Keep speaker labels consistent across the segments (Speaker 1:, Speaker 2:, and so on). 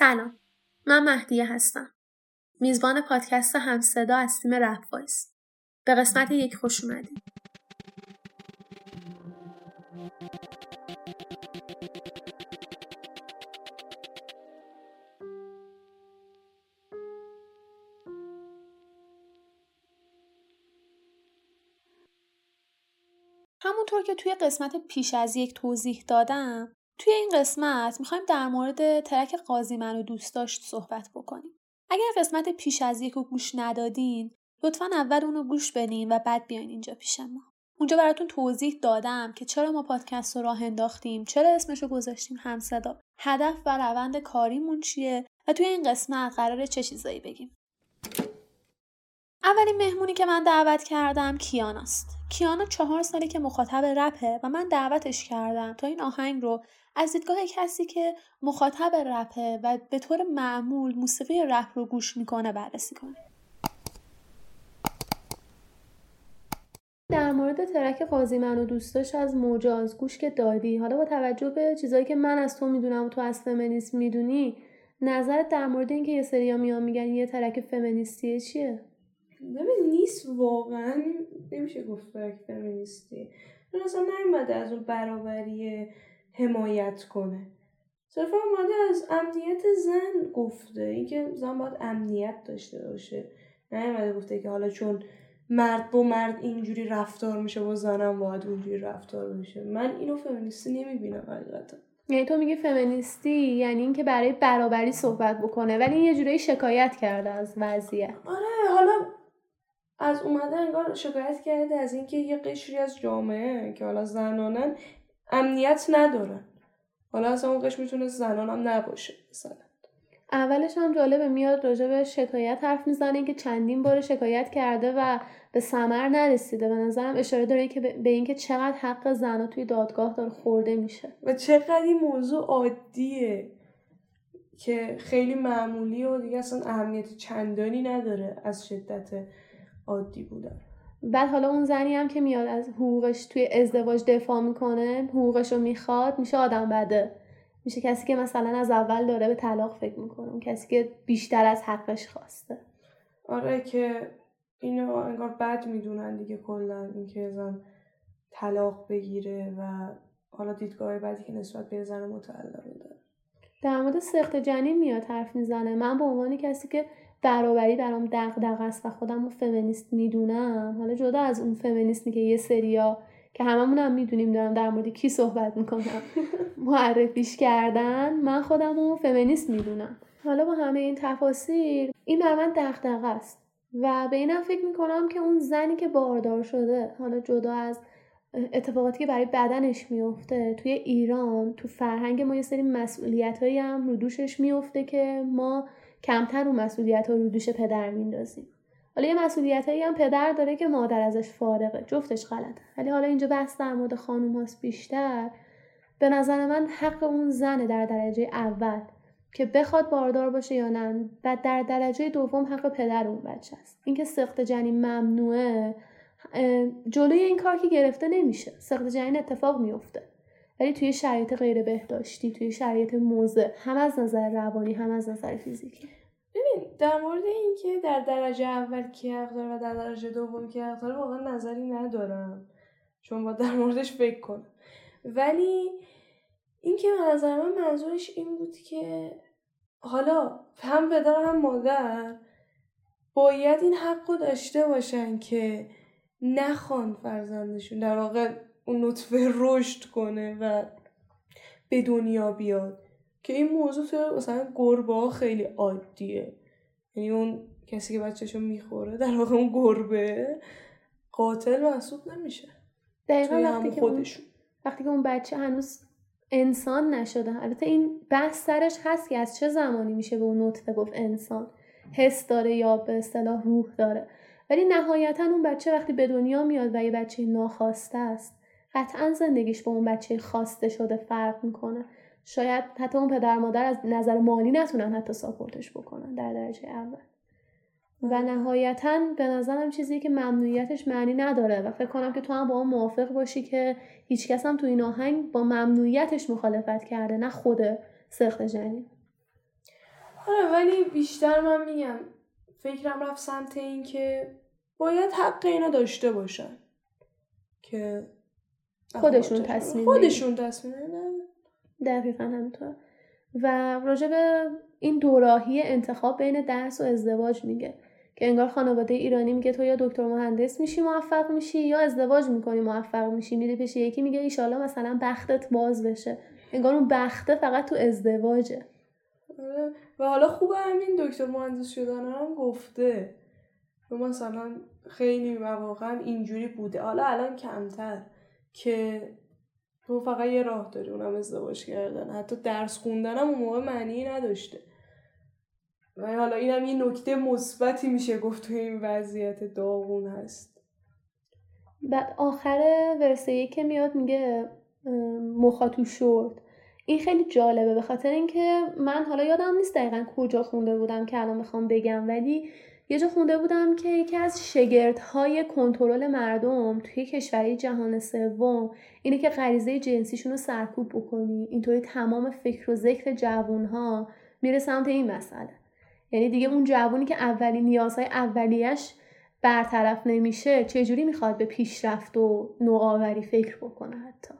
Speaker 1: سلام. من مهدیه هستم. میزبان پادکست همصدا از تیم رپ به قسمت یک خوش اومدید. همونطور که توی قسمت پیش از یک توضیح دادم توی این قسمت می‌خوایم در مورد ترک قاضی منو دوست داشت صحبت بکنیم. اگر قسمت پیش از یک رو گوش ندادین لطفا اول اونو گوش بدین و بعد بیاین اینجا پیش ما. اونجا براتون توضیح دادم که چرا ما پادکست رو راه انداختیم چرا اسمش رو گذاشتیم همصدا هدف و روند کاریمون چیه و توی این قسمت قراره چه چیزایی بگیم اولین مهمونی که من دعوت کردم کیاناست کیانا چهار سالی که مخاطب رپه و من دعوتش کردم تا این آهنگ رو از دیدگاه کسی که مخاطب رپه و به طور معمول موسیقی رپ رو گوش می‌کنه بررسی کنه. در مورد ترک قاضی منو دوستاش از مجاز گوش که دادی. حالا با توجه به چیزایی که من از تو می‌دونم و تو از فمینیسم می‌دونی نظرت در مورد اینکه یه سریا میان میگن یه ترک فمینیستیه چیه؟
Speaker 2: ببین نیست واقعا. نمیشه گفت ترک فمینیستی. اصلا نیومده از اون برابری حمایت کنه. صرفا اومده از امنیت زن گفته. اینکه زن باید امنیت داشته باشه. نیومده گفته که حالا چون مرد با مرد اینجوری رفتار میشه با زنم باید اونجوری رفتار بشه. من اینو فمینیستی نمی‌بینم حقیقتا.
Speaker 1: یعنی تو میگی فمینیستی یعنی اینکه برای برابری صحبت بکنه ولی این یه جوری شکایت کرده از وضعیت.
Speaker 2: آره حالا از اومده انگار شکایت کرده از اینکه یه قشری از جامعه که حالا زنانن امنیت ندارن حالا اصلا اون قش می‌تونه زنان هم نباشه مثلا.
Speaker 1: اولش هم جالبه میاد راجع به شکایت حرف می‌زنه که چندین بار شکایت کرده و به ثمر نرسیده. به نظرم اشاره داره که به اینکه چقدر حق زنها توی دادگاه داره خورده میشه.
Speaker 2: و چقدر این موضوع عادیه که خیلی معمولی و دیگه اصلا اهمیت چندانی نداره از شدت عادی بودن.
Speaker 1: بعد حالا اون زنی هم که میاد از حقوقش توی ازدواج دفاع می‌کنه حقوقش رو می‌خواد میشه آدم بده. میشه کسی که مثلا از اول داره به طلاق فکر می‌کنه اون کسی که بیشتر از حقش خواسته.
Speaker 2: آره که اینو انگار بد می‌دونن دیگه کلا اینکه زن طلاق بگیره و حالا دیدگاه بعدی که نسبت به زن متعلق داره.
Speaker 1: در مورد سخت جنین میاد حرف می‌زنه. من به عنوان کسی که برابری برام دغدغه است و خودم رو فمینیست می‌دونم. حالا جدا از اون فمینیستی که یه سریا که هممون هم می‌دونیم دارم در مورد کی صحبت می‌کنم معرفیش کردن من خودم رو فمینیست می‌دونم. حالا با همه این تفاصیل این بر من دغدغه است و به اینم فکر می‌کنم که اون زنی که باردار شده حالا جدا از اتفاقاتی که برای بدنش میفته توی ایران تو فرهنگ ما یه سری مسئولیت هایی هم رو دوشش میفته که ما کمتر اون مسئولیت ها رو دوش پدر میندازیم. حالا یه مسئولیت هایی هم پدر داره که مادر ازش فارغه جفتش غلطه. ولی حالا اینجا بحث در مورد خانوم هاست بیشتر. به نظر من حق اون زنه در درجه اول که بخواد باردار باشه یا نه و در درجه دوم حق پدر اون بچه است. اینکه سخت جنین ممنوعه جلوی این کار که گرفته نمیشه. سخت جنین اتفاق میفته ولی توی شرایط غیر بهداشتی توی شرایط موزه هم از نظر روانی هم از نظر فیزیکی.
Speaker 2: ببین در مورد اینکه در درجه اول کی حق داره و در درجه دوم کی حق داره واقعا نظری ندارم. چون با در موردش فکر کنم. ولی اینکه به نظر من منظورش این بود که حالا هم پدر هم مادر باید این حق رو داشته باشن که نخوان فرزندشون در واقع اون نطفه رشد کنه و به دنیا بیاد. که این موضوع تو مثلا گربه خیلی عادیه. یعنی اون کسی که بچهشو می‌خوره در واقع اون گربه قاتل محسوب نمیشه.
Speaker 1: دقیقا وقتی که, اون... وقتی که اون بچه هنوز انسان نشده. البته این بحث سرش هست که از چه زمانی میشه به اون نطفه گفت انسان. حس داره یا به اصطلاح روح داره. ولی نهایتا اون بچه وقتی به دنیا میاد و یه بچه ناخواسته است قطعا زندگیش با اون بچه خواسته شده فرق می‌کنه. شاید حتی اون پدر مادر از نظر مالی نتونن حتی ساپورتش بکنن در درجه اول. و نهایتا به نظرم چیزی که ممنوعیتش معنی نداره و فکر کنم که تو هم با اون موافق باشی که هیچکس هم تو این آهنگ با ممنوعیتش مخالفت کرده نه خود سخت جنین
Speaker 2: آره ولی بیشتر من میگم فکرم رفت سمت این که باید حق اینا داشته باشن. که
Speaker 1: خودشون تصمیم
Speaker 2: خودشون تصمیم
Speaker 1: دقیقا همینطور. و راجع به این دوراهی انتخاب بین درس و ازدواج میگه. که انگار خانواده ایرانی میگه تو یا دکتر مهندس میشی موفق میشی یا ازدواج می‌کنی موفق میشی. میری پیش یکی میگه ایشالا مثلا بختت باز بشه. انگار اون بخته فقط تو ازدواجه.
Speaker 2: آره. و حالا خوبه همین دکتر مهندس شدن هم گفته. مثلا خیلی مواقع اینجوری بوده. حالا الان کمتر که تو فقط یه راه داری اونم ازدواج کردن. حتی درس خوندن هم اون موقع معنی نداشته. و حالا اینم یه نکته مثبتی میشه گفت توی این وضعیت داغون هست.
Speaker 1: بعد آخر ورسه که میاد میگه مخاطو شد این خیلی جالبه. به خاطر اینکه من حالا یادم نیست دقیقا کجا خونده بودم که الان می‌خوام بگم ولی یه جا خونده بودم که یکی از شگردهای کنترل مردم توی کشوری جهان سوم اینه که غریزه جنسیشون رو سرکوب بکنی. اینطوری تمام فکر و ذکر جوانها میره سمت این مسئله. یعنی دیگه اون جوونی که اولین نیازهای اولیش برطرف نمیشه چجوری می‌خواد به پیشرفت و نوآوری فکر بکنه حتی؟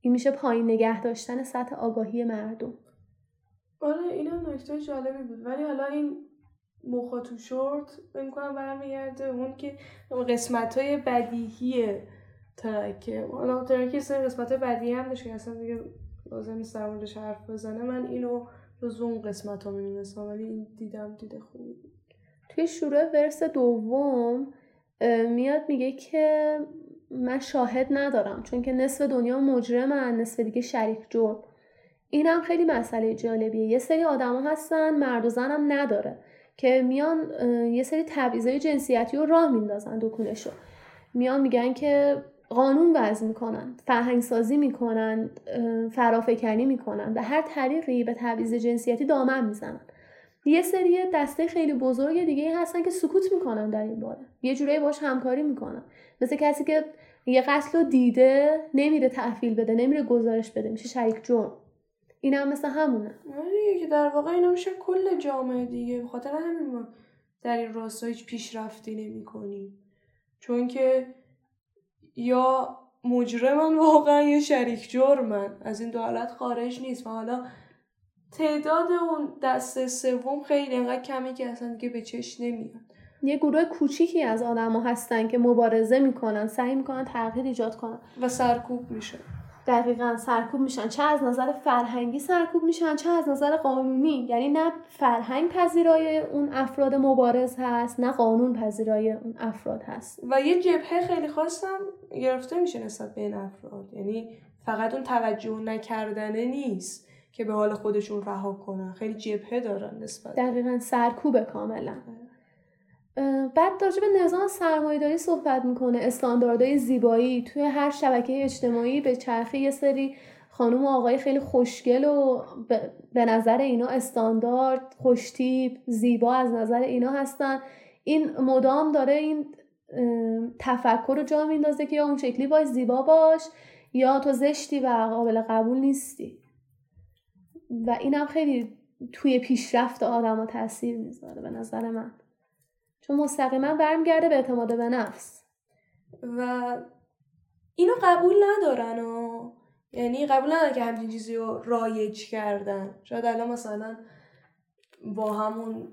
Speaker 1: این میشه پایین نگه داشتن سطح آگاهی مردم.
Speaker 2: آره اینم نکته جالبی بود. ولی حالا این موخا تو شورت کنم برمیگرده اون که قسمت های بدیهی ترکه. حالا ترکه سه قسمت های بدیهی هم داشت اصلا دیگه لازم نیست در موردش حرف بزنه. من اینو جز اون قسمت ها می‌دونستم ولی این دیدم دیده خوبی
Speaker 1: توی شروع ورس دوم میاد میگه که من شاهد ندارم چون که نصف دنیا مجرمن نصف دیگه شریک جرم. این هم خیلی مسئله جالبیه. یه سری آدما هستن مرد و زنم نداره. که میان یه سری تبعیضای جنسیتی رو راه میندازن دکونشو میان میگن که قانون وضع می‌کنن فرهنگ سازی می‌کنن فرافکنی می‌کنن به هر طریقی به تبعیض جنسیتی دامن می‌زنن. یه سری دسته خیلی بزرگ دیگه هستن که سکوت می‌کنن در این باره. یه جورایی باش همکاری می‌کنن. مثل کسی که یه قتل رو دیده نمیره تحویل بده نمیره گزارش بده میشه شریک جرم. این هم مثل همونه.
Speaker 2: آره که در واقع اینا میشه کل جامعه دیگه. بخاطر همین ما در این راستا هیچ پیشرفتی نمی کنیم چون که یا مجرمن واقعا یا شریک جرمن از این دو حالت خارج نیست. و حالا تعداد اون دست سوم خیلی انقدر کمی که اصلا دیگه به چش نمیاد.
Speaker 1: یه گروه کوچیکی از آدما هستن که مبارزه می‌کنن سعی می‌کنن تغییر ایجاد کنن.
Speaker 2: و سرکوب میشه
Speaker 1: دقیقا سرکوب میشن. چه از نظر فرهنگی سرکوب میشن چه از نظر قانونی. یعنی نه فرهنگ پذیرای اون افراد مبارز هست نه قانون پذیرای اون افراد هست.
Speaker 2: و یه جبهه خیلی خواستم گرفته میشه نسبت به این افراد. یعنی فقط اون توجه نکردنه نیست که به حال خودشون رها کنن. خیلی جبهه دارن نسبت
Speaker 1: دقیقا سرکوب کاملا. بعد راجع به نظام سرمایهداری صحبت می‌کنه. استانداردهای زیبایی توی هر شبکه اجتماعی به چرخه یه سری خانم و آقای خیلی خوشگل و به نظر اینا استاندارد خوشتیب زیبا از نظر اینا هستن. این مدام داره این تفکر رو جا میندازه که یا اون شکلی باش زیبا باش یا تو زشتی و قابل قبول نیستی. و اینم خیلی توی پیشرفت آدم ها تاثیر می‌ذاره به نظر من. چون مستقیما برمیگرده به اعتماد به نفس.
Speaker 2: و اینو قبول ندارن و یعنی قبول ندارن که همچین چیزی رو رایج کردن. شاید الان مثلا با همون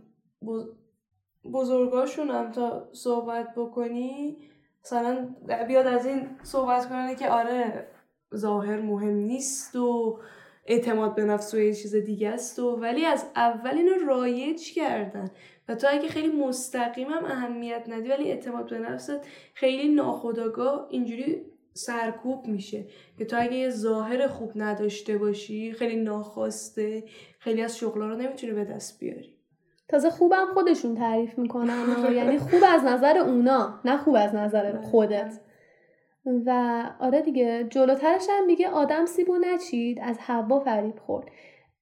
Speaker 2: بزرگاشون هم تا صحبت بکنی مثلا بیاد از این صحبت کنه که آره ظاهر مهم نیست و اعتماد به نفس و یه چیز دیگه است و ولی از اول اینو رایج کردن. و تو اگه خیلی مستقیم هم اهمیت ندی ولی اعتماد به نفست خیلی ناخداگاه اینجوری سرکوب میشه که تو اگه یه ظاهر خوب نداشته باشی خیلی ناخواسته خیلی از شغلا رو نمی‌تونی به دست بیاری.
Speaker 1: تازه خوبم خودشون تعریف می‌کنن یعنی خوب از نظر اونا نه خوب از نظر بله. خودت. و آره دیگه جلوترش هم میگه آدم سیبو نچید از هوا فریب خورد.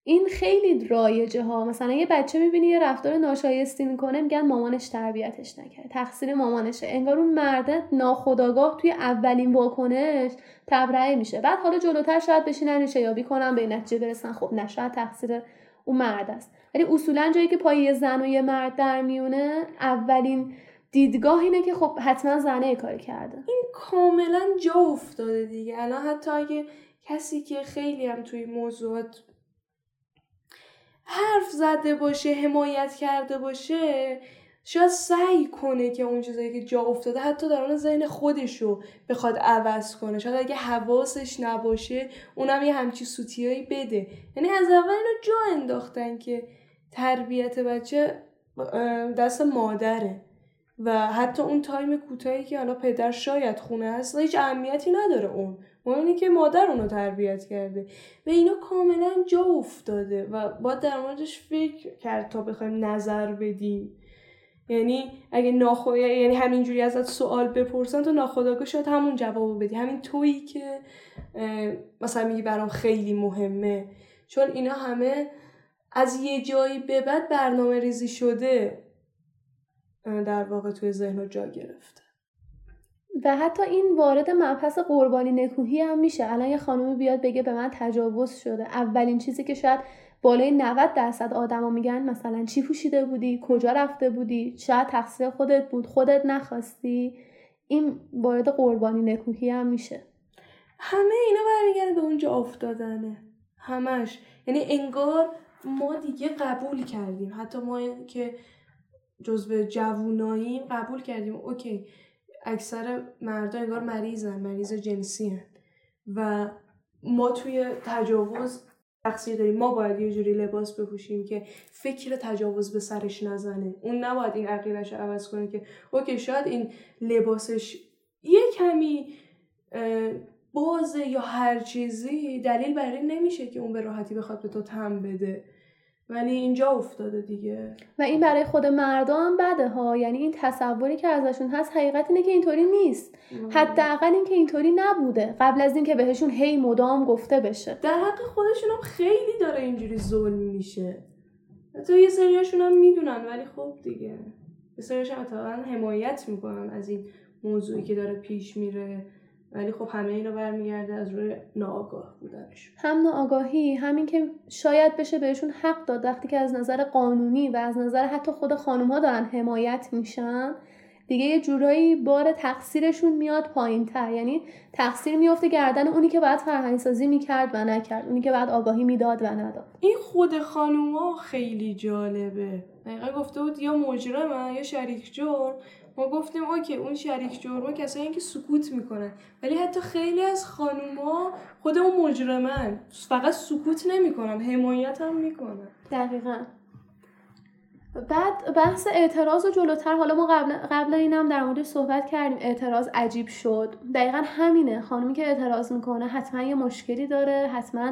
Speaker 1: این خیلی رایجه ها. مثلا یه بچه می‌بینی یه رفتار ناشایستی می‌کنه میگن مامانش تربیتش نکرد تقصیر مامانشه. انگار اون مرده ناخداگاه توی اولین واکنش تبرئه میشه. بعد حالا جلوتر شاید بشینن ریشه یابی کنن به نتیجه برسن. خب نشاید تقصیر اون مرد است. ولی اصولا جایی که پای یه زن و یه مرد در میونه اولین دیدگاه اینه که خب حتما زنه کاری کرده.
Speaker 2: این کاملا جا افتاده دیگه. الان حتی اگه کسی که خیلی هم توی موضوعات حرف زده باشه حمایت کرده باشه شاید سعی کنه که اون چیزایی که جا افتاده حتی در اون ذهن خودشو بخواد عوض کنه. شاید اگه حواسش نباشه اونم یه همچی سوتیایی بده. یعنی از اول اینو جا انداختن که تربیت بچه دست مادره. و حتی اون تایم کوتاهی که حالا پدر شاید خونه هست هیچ اهمیتی نداره اون. مهم که مادر اونو تربیت کرده. و اینا کاملا جا افتاده و باید در موردش فکر کرد تا بخوایم نظر بدیم. یعنی اگه ناخو... یعنی همینجوری ازت سوال بپرسن تو ناخداگاه شاید همون جواب بدی. همین تویی که مثلا میگی برام خیلی مهمه. چون اینا همه از یه جایی به بعد برنامه ریزی شده در واقع توی ذهن جا گرفته.
Speaker 1: و حتی این وارد مبحث قربانی نکوهی هم میشه. الان یه خانومی بیاد بگه به من تجاوز شده. اولین چیزی که شاید بالای 90 درصد آدما میگن مثلا چی پوشیده بودی؟ کجا رفته بودی؟ شاید تقصیر خودت بود خودت نخواستی. این وارد قربانی نکوهی هم میشه.
Speaker 2: همه اینا برمیگرده به اونجا افتادنه. همش. یعنی انگار ما دیگه قبول کردیم. حتی ما که جزو جووناییم قبول کردیم. اوکی. اکثر مردا انگار مریضن مریض جنسی هن. و ما توی تجاوز تقصیر داریم. ما باید یه جوری لباس بپوشیم که فکر تجاوز به سرش نزنه. اون نباید این عقیدش رو عوض کنه که اوکی شاید این لباسش یه کمی بازه یا هر چیزی دلیل بر این نمیشه که اون به راحتی بخواد به تو تم بده. ولی اینجا افتاده دیگه.
Speaker 1: و این برای خود مردم بده ها. یعنی این تصوری که ازشون هست حقیقت اینه که اینطوری نیست. حداقل اینکه اینطوری نبوده. قبل از اینکه بهشون هی مدام گفته بشه.
Speaker 2: در حق خودشون هم خیلی داره اینجوری ظلم میشه. حتی یه سریاشون هم می‌دونن ولی خب دیگه. یه سریاش هم حمایت می‌کنن از این موضوعی که داره پیش میره. ولی خب همه اینا برمیگرده از روی ناآگاه بودنش.
Speaker 1: هم ناآگاهی همین که شاید بشه بهشون حق داد. وقتی که از نظر قانونی و از نظر حتی خود خانوم ها دارن حمایت میشن دیگه یه جورایی بار تقصیرشون میاد پایین تر یعنی تقصیر میفته گردن اونی که باید فرهنگ سازی می‌کرد و نکرد اونی که باید آگاهی می‌داد و نداد.
Speaker 2: این خود خانوما خیلی جالبه. دقیقا گفته بود یا مجرمه یا شریک جرم ما گفتیم اوکی اون شریک جرمه کسایی که سکوت می‌کنن. ولی حتی خیلی از خانوما خود اون مجرمن. فقط سکوت نمی‌کنن حمایت هم می‌کنن.
Speaker 1: دقیقا. بعد بحث اعتراض و جلوتر حالا ما قبل, قبل اینم در مورد صحبت کردیم. اعتراض عجیب شد. دقیقا همینه. خانومی که اعتراض می‌کنه حتما یه مشکلی داره حتما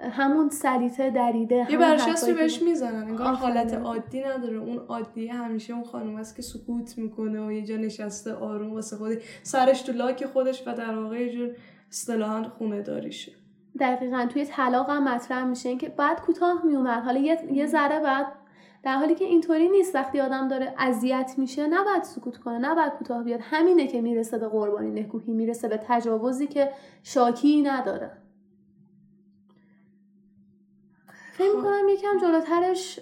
Speaker 1: همون سلیته دریده
Speaker 2: یه برشستی بهش می‌زنن انگار حالت عادی نداره. اون عادی همیشه اون خانم است که سکوت می‌کنه و یه جا نشسته آروم واسه خودی سرش تو لاک خودش و در واقع یه جور اصطلاحا خونه داریشه
Speaker 1: دقیقا توی طلاق هم مطرح میشه که بعد کوتاه میومد حالا یه, یه ذره بعد در حالی که اینطوری نیست. وقتی آدم داره اذیت میشه نباید سکوت کنه نباید کوتاه بیاد. همینه که می‌رسه به قربانی نکوهی می‌رسه به تجاوزی که شاکی نداره. فکر خب. می‌کنم یکم جلوترش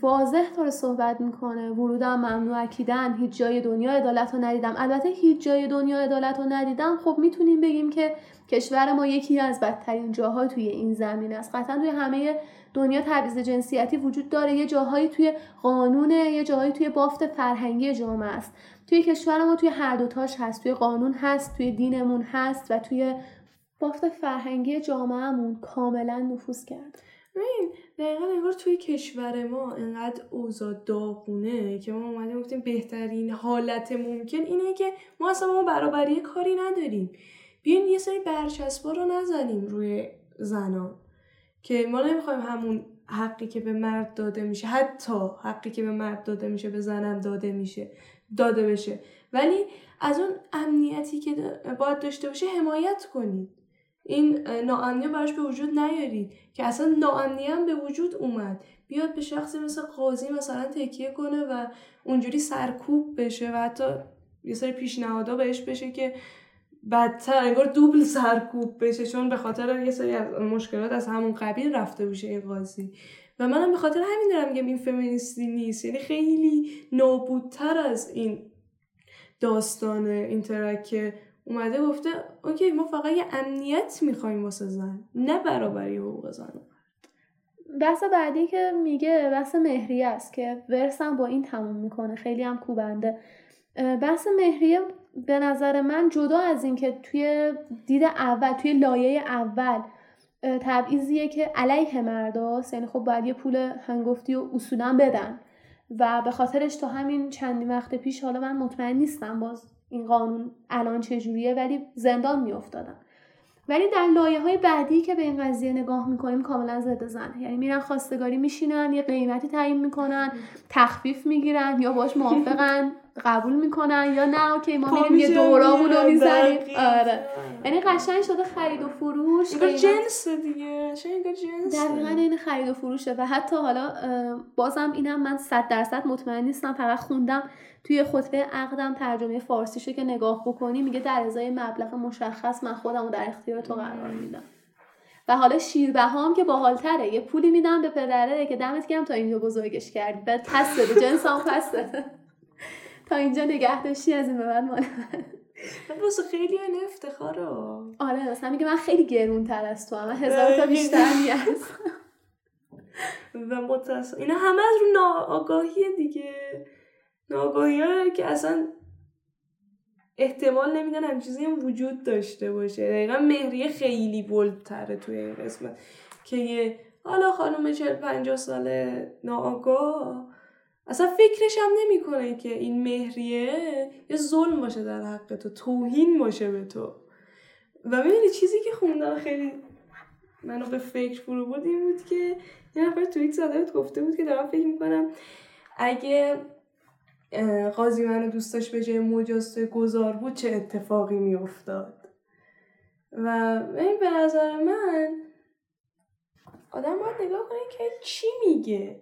Speaker 1: واضح طور صحبت می‌کنه. ورودم ممنوع اکیدن هیچ جای دنیا عدالت رو ندیدم. البته هیچ جای دنیا عدالت رو ندیدم. خب می‌تونیم بگیم که کشور ما یکی از بدترین جاها توی این زمین است. قطعا توی همه دنیا تبعیض جنسیتی وجود داره. یه جاهایی توی قانونه یه جاهایی توی بافت فرهنگی جامعه است. توی کشور ما توی هر دوتاش هست. توی قانون هست توی دینمون هست و توی بافت فرهنگی جامعهمون کاملا نفوذ کرد
Speaker 2: ببین دقیقا انگار توی کشور ما انقدر اوضاع داغونه که ما اومدیم گفتیم بهترین حالت ممکن اینه که ما اصلا ما برابری کاری نداریم. بیاین یه سری برچسبا رو نزنیم روی زنان که ما نمی‌خوایم همون حقی که به مرد داده میشه حتی حقی که به مرد داده میشه به زنم داده میشه داده بشه. ولی از اون امنیتی که باید داشته باشه حمایت کنید. این ناامنی براش به وجود نیارید. که اصلا ناامنی هم به وجود اومد. بیاد به شخصی مثل قاضی مثلا تکیه کنه و اونجوری سرکوب بشه و حتی یه سری پیشنهادا بهش بشه که بدتر انگار دوبل سرکوب بشه. چون به خاطر یه سری از مشکلات از همون قبیل رفته بشه این قاضی. و منم به خاطر همین دارم میگم این فمینیستی نیست. یعنی خیلی نابودتر از این داستان این ترک که اومده گفته اوکی ما فقط یه امنیت می‌خوایم واسه زن نه برابری حقوق زن.
Speaker 1: بحث بعدی که میگه بحث مهریه است که ورسم با این تموم می‌کنه خیلی هم کوبنده. بحث مهریه به نظر من جدا از اینکه توی دید اول توی لایه اول تبعیضیه که علیه مرداست یعنی خب باید یه پول هنگفتی و اصولا بدن. و به خاطرش تا همین چندی وقت پیش حالا من مطمئن نیستم باز این قانون الان چجوریه ولی زندان میافتادن. ولی در لایه های بعدی که به این قضیه نگاه می‌کنیم کاملا ضد زنه یعنی میرن خواستگاری میشینن یه قیمتی تعیین می‌کنن تخفیف می‌گیرن یا باش موافقن. قبول می‌کنن یا نه؟ اوکی ما میریم یه دورامون رو می‌زنیم. آره. یعنی قشنگ شده خرید و فروش
Speaker 2: جنس دیگه. جنس
Speaker 1: دقیقا این خرید و فروشه. و حتی حالا بازم اینم من صد درصد مطمئن نیستم. فقط خوندم توی خطبه عقدم ترجمه فارسیشو که نگاه بکنی میگه در ازای مبلغ مشخص من خودم رو در اختیار تو قرار میدم. و حالا شیربهام که باحالتره. یه پولی میدم به پدره که دمت گرم تا اینجا بزرگش کردی. بعد پس بده. جنسام پس بده. تا اینجا نگه داشتی از این به بعد مال
Speaker 2: واسه خیلی این افتخاره
Speaker 1: آره اصلا میگه من خیلی گرون تر از تو هم. هزار تا بیشتر نیست
Speaker 2: و متص... اینا همه از رو ناآگاهی دیگه. ناآگاهی که اصلا احتمال نمیدن هم چیزی هم وجود داشته باشه. دقیقا مهریه خیلی بلدتره توی این قسمت که یه حالا خانم چل پنجاه ساله ناآگاه. اصلا فکرش هم نمی‌کنه که این مهریه یه ظلم باشه در حق تو توهین باشه به تو. و ببینی چیزی که خوندم خیلی منو به فکر فرو بود این بود که یه نفر توییت زده بود گفته بود که دارم فکر می‌کنم اگه قاضی منو دوستاش به جای مجاسته گذار بود چه اتفاقی میافتاد. و این به نظر من آدم باید نگاه کنه که چی میگه.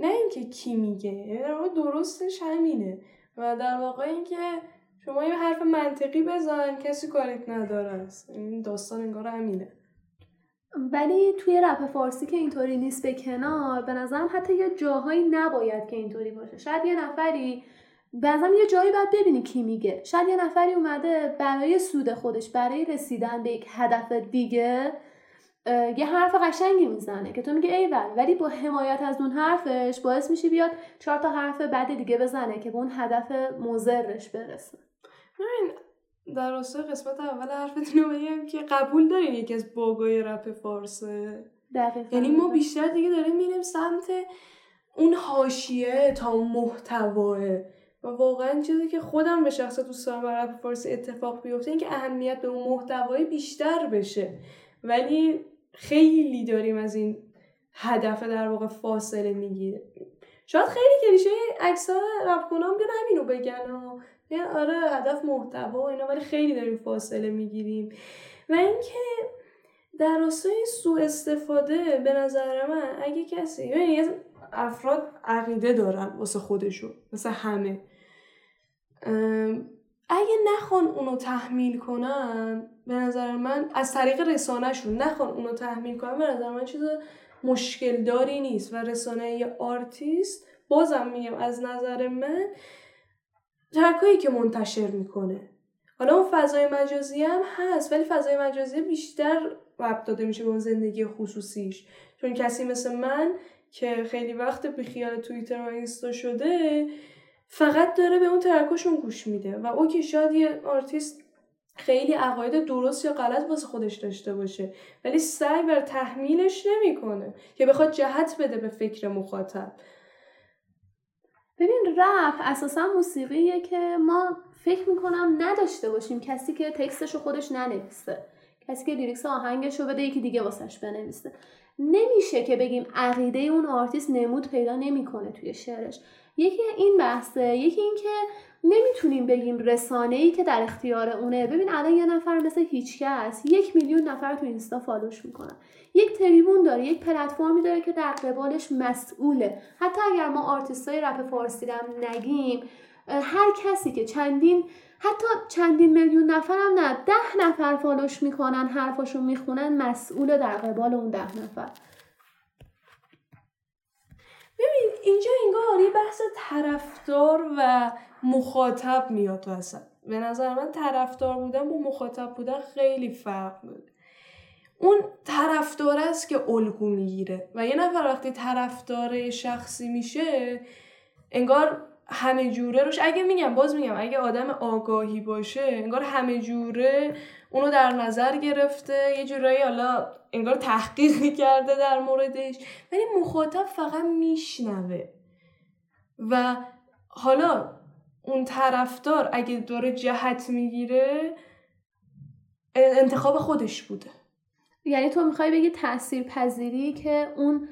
Speaker 2: نه اینکه کی میگه یعنی در واقع درستش همینه. و در واقع اینکه شما یه حرف منطقی بزن کسی کاریت نداره. است این داستان انگار همینه.
Speaker 1: ولی توی رپ فارسی که اینطوری نیست به کنار به نظرم حتی یه جاهایی نباید که اینطوری باشه. شاید یه نفری بعضم یه جایی باید ببینی کی میگه. شاید یه نفری اومده برای سود خودش برای رسیدن به یک هدف دیگه یه حرف قشنگی می‌زنه که تو میگه ایول ولی با حمایت از اون حرفش باعث میشه بیاد چهار تا حرف بعد دیگه بزنه که به اون هدف مزرش برسه.
Speaker 2: من در راستای قسمت اول حرفتون رو بگم که قبول دارین یکی از باگای رپ فارسه؟ یعنی ما بیشتر دیگه داریم میریم سمت اون حاشیه تا اون محتواه. و واقعا چیزی که خودم به شخص دوست دارم رپ فارسی اتفاق بیفته این که اهمیت به اون محتوای بیشتر بشه. ولی خیلی داریم از این هدف در واقع فاصله می‌گیره. شاید خیلی کلیشه اکثر رپ کنان بیان همینو بگن و آره هدف محتوا و اینا ولی خیلی داریم فاصله می‌گیریم. و اینکه در راستای سوء استفاده به نظر من اگه کسی یعنی افراد عقیده دارن واسه خودشون مثل همه. اگه نخوان اونو تحمیل کنن به نظر من از طریق رسانهشون. نخوان اونو تحمیل کنن به نظر من چیز مشکل داری نیست. و رسانه آرتیست بازم میگم از نظر من track ایی که منتشر می‌کنه. حالا اون فضای مجازی هم هست ولی فضای مجازی بیشتر ربط داده میشه به اون زندگی خصوصیش. چون کسی مثل من که خیلی وقت بی‌خیال توییتر و اینستا شده فقط داره به اون track اشون گوش میده. و OK شاید یه آرتیست خیلی عقاید درست یا غلط واسه خودش داشته باشه. ولی سعی بر تحمیلش نمی‌کنه که بخواد جهت بده به فکر مخاطب.
Speaker 1: ببین رپ اساسا موسیقیه که ما فکر می‌کنم نداشته باشیم کسی که text ش رو خودش ننویسه. کسی که lyrics آهنگش رو بده یکی دیگه واسش بنویسه. نمیشه که بگیم عقیده اون آرتیست نمود پیدا نمی‌کنه توی شعرش. یکی این بحثه یکی این که نمی‌تونیم بگیم رسانه ای که در اختیار اونه. ببین الان یه نفر مثل هیچکس یک میلیون نفر تو اینستا follow ش می‌کنن یک تریبون داره یک پلتفرمی داره که در قبالش مسئوله. حتی اگر ما آرتیستای رپ فارسی هم نگیم هر کسی که چندین حتی چندین میلیون نفر هم نه ده نفر follow ش می‌کنن حرفاشو می‌خونن مسئول در قبال اون ده نفر.
Speaker 2: اینجا انگار یه بحث طرفدار و مخاطب میاد وسط به نظر من طرفدار بودن با مخاطب بودن خیلی فرق داره. اون طرفدار است که الگو می‌گیره و یه نفر وقتی طرفدار شخصی میشه انگار همه جوره روش اگه میگم باز میگم اگه آدم آگاهی باشه انگار همه جوره اونو در نظر گرفته یه جورایی حالا انگار تحقیق می‌کرده در موردش. ولی مخاطب فقط میشنوه. و حالا اون طرفدار اگه داره جهت می‌گیره انتخاب خودش بوده.
Speaker 1: یعنی تو می‌خوای بگی تاثیر پذیری که اون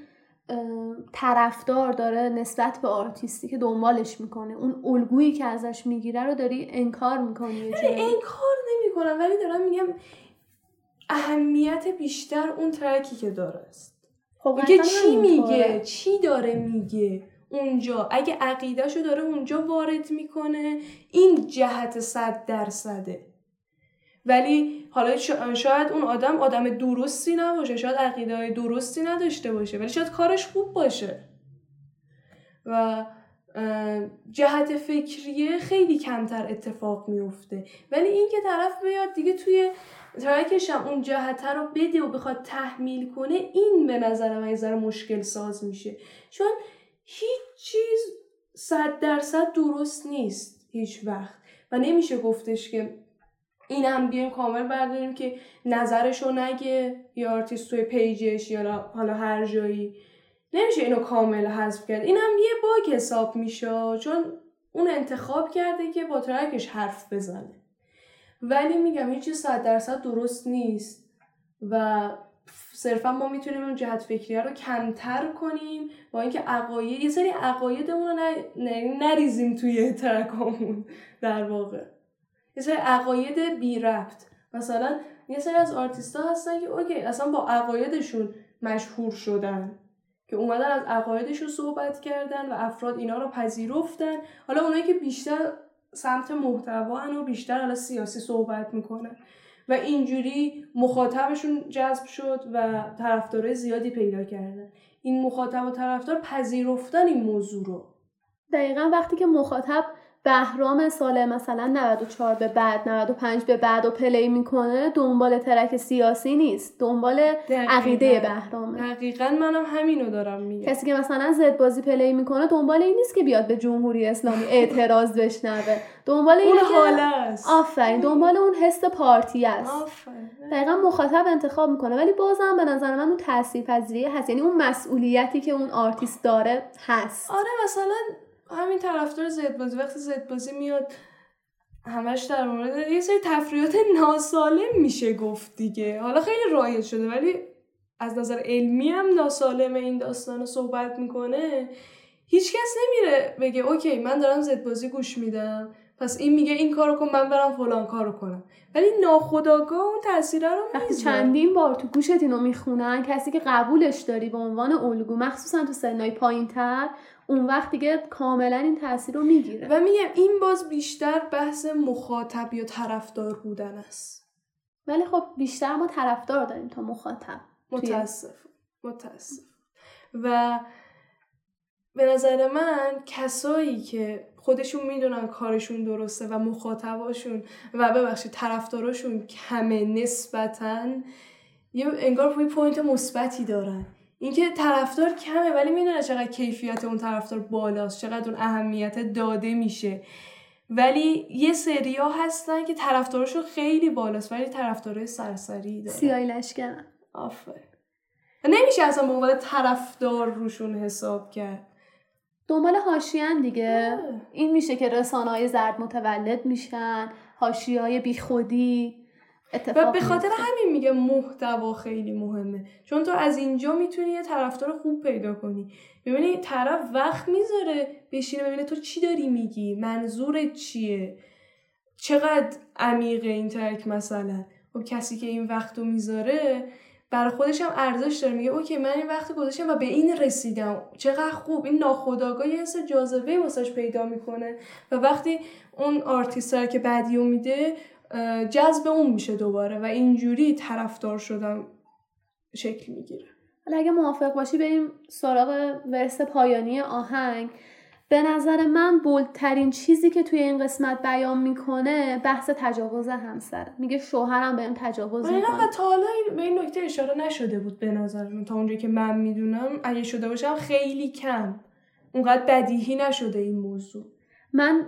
Speaker 1: طرفدار داره نسبت به آرتیستی که دنبالش می‌کنه. اون الگویی که ازش می‌گیره رو داری انکار می‌کنی.
Speaker 2: انکار نمی‌کنم ولی دارم میگم اهمیت بیشتر اون ترکی که داره است. خب چی میگه؟ چی داره میگه اونجا؟ اگه عقیدهشو داره اونجا وارد می‌کنه این جهت صد درصده. ولی حالا شاید اون آدم آدم درستی نباشه شاید عقیده درستی نداشته باشه ولی شاید کارش خوب باشه. و جهت فکریه خیلی کمتر اتفاق میفته ولی این که طرف بیاد دیگه توی track ش هم اون جهت رو بده و بخواد تحمیل کنه این به نظر من یه مشکل ساز میشه. چون هیچ چیز صد درصد درست نیست هیچ وقت. و نمیشه گفتش که اینم بیایم کامل برداریم که نظرشو نگه یا آرتیست توی page ش یا حالا هر جایی. نمیشه اینو کامل حذف کرد. اینم یه bug حساب میشه چون اون انتخاب کرده که با track ش حرف بزنه. ولی میگم هیچی صد درصد درست نیست و صرفا ما می‌تونیم اون جهت فکریه رو کمتر کنیم با اینکه عقاید یه سری عقایدمون رو نریزیم توی track امون در واقع. یه سری عقاید بی ربط. مثلا یه سری از آرتیست ها هستن که OK اصلا با عقایدشون مشهور شدن. که اومدن از عقایدشون صحبت کردن و افراد اینا رو پذیرفتن. حالا اونایی که بیشتر سمت محتوا و بیشتر حالا سیاسی صحبت می‌کنن. و اینجوری مخاطبشون جذب شد و طرفدارای زیادی پیدا کردن. این مخاطب و طرفدار پذیرفتن این موضوع رو.
Speaker 1: دقیقا وقتی که مخاطب بهرام سال مثلا 94 به بعد 95 به بعد و پلی می‌کنه دنبال ترک سیاسی نیست دنبال عقیده بهرامه.
Speaker 2: دقیقا منم همینو دارم میگم.
Speaker 1: کسی که مثلا زد بازی play می‌کنه دنبال این نیست که بیاد به جمهوری اسلامی اعتراض بشنوه. دنبال
Speaker 2: این حاله است.
Speaker 1: آفرین دنبال اون حس پارتی است. دقیقا مخاطب انتخاب می‌کنه ولی بازم به نظر من اون تاثیرپذیری هست. یعنی اون مسئولیتی که اون آرتیست داره هست.
Speaker 2: آره مثلا همین طرفدار زد بازی. وقتی زد بازی میاد همش در مورد یه سری تفریحات ناسالم میشه گفت دیگه. حالا خیلی رایج شده ولی از نظر علمی هم ناسالم این داستان رو صحبت می‌کنه. هیچکس نمیره بگه اوکی من دارم زد بازی گوش میدم پس این میگه این کارو کن من برم فلان کارو کنم. ولی ناخداگاه اون تاثیر رو
Speaker 1: وقتی چندین بار تو گوشت اینو می‌خونن کسی که قبولش داری به عنوان الگو مخصوصا تو سنای پایینتر اون وقت دیگه کاملا این تاثیر رو می‌گیره.
Speaker 2: و میگم این باز بیشتر بحث مخاطب یا طرفدار بودن است.
Speaker 1: ولی خب بیشتر ما طرفدار داریم تا مخاطب.
Speaker 2: متاسف. متاسف. و به نظر من کسایی که خودشون می‌دونن کارشون درسته و مخاطباشون و ببخشید طرفداراشون کمه نسبتا یه انگار point مثبتی دارن. اینکه طرفدار کمه ولی می‌دونه چقدر کیفیت اون طرفدار بالاست چقدر اون اهمیت داده میشه. ولی یه سریا هستن که طرفدارشون خیلی بالاست ولی طرفدارای سرسری دارن
Speaker 1: سیای لشکرن
Speaker 2: آفر نمیشه اصلا به عنوان طرفدار روشون حساب کرد.
Speaker 1: دنبال هاشیان دیگه. این میشه که رسانه های زرد متولد میشن هاشی های بیخودی.
Speaker 2: و به خاطر همین میگه محتوا خیلی مهمه. چون تو از اینجا می‌تونی یه طرفدار خوب پیدا کنی. ببینی طرف وقت می‌ذاره بشینه ببینه تو چی داری میگی؟ منظورت چیه؟ چقدر عمیقه این track مثلا؟ خب کسی که این وقت رو می‌ذاره برای خودش هم ارزش داره. میگه OK من این وقت گذاشتم و به این رسیدم. چقدر خوب. این ناخداگاه یه حس جاذبه واسش پیدا می‌کنه. و وقتی اون آرتیست که بعدیو میده جذب اون میشه دوباره و اینجوری طرفدار شدن شکل می‌گیره.
Speaker 1: حالا اگه موافق باشی بریم سراغ ورس پایانی آهنگ. به نظر من بولدترین چیزی که توی این قسمت بیان می‌کنه بحث تجاوز همسر میگه شوهرم بهم تجاوز می‌کنه.
Speaker 2: تا حالا به این نکته اشاره نشده بود به نظر من. تا اونجایی که من می‌دونم اگه شده باشم خیلی کم. اونقدر بدیهی نشده این موضوع.
Speaker 1: من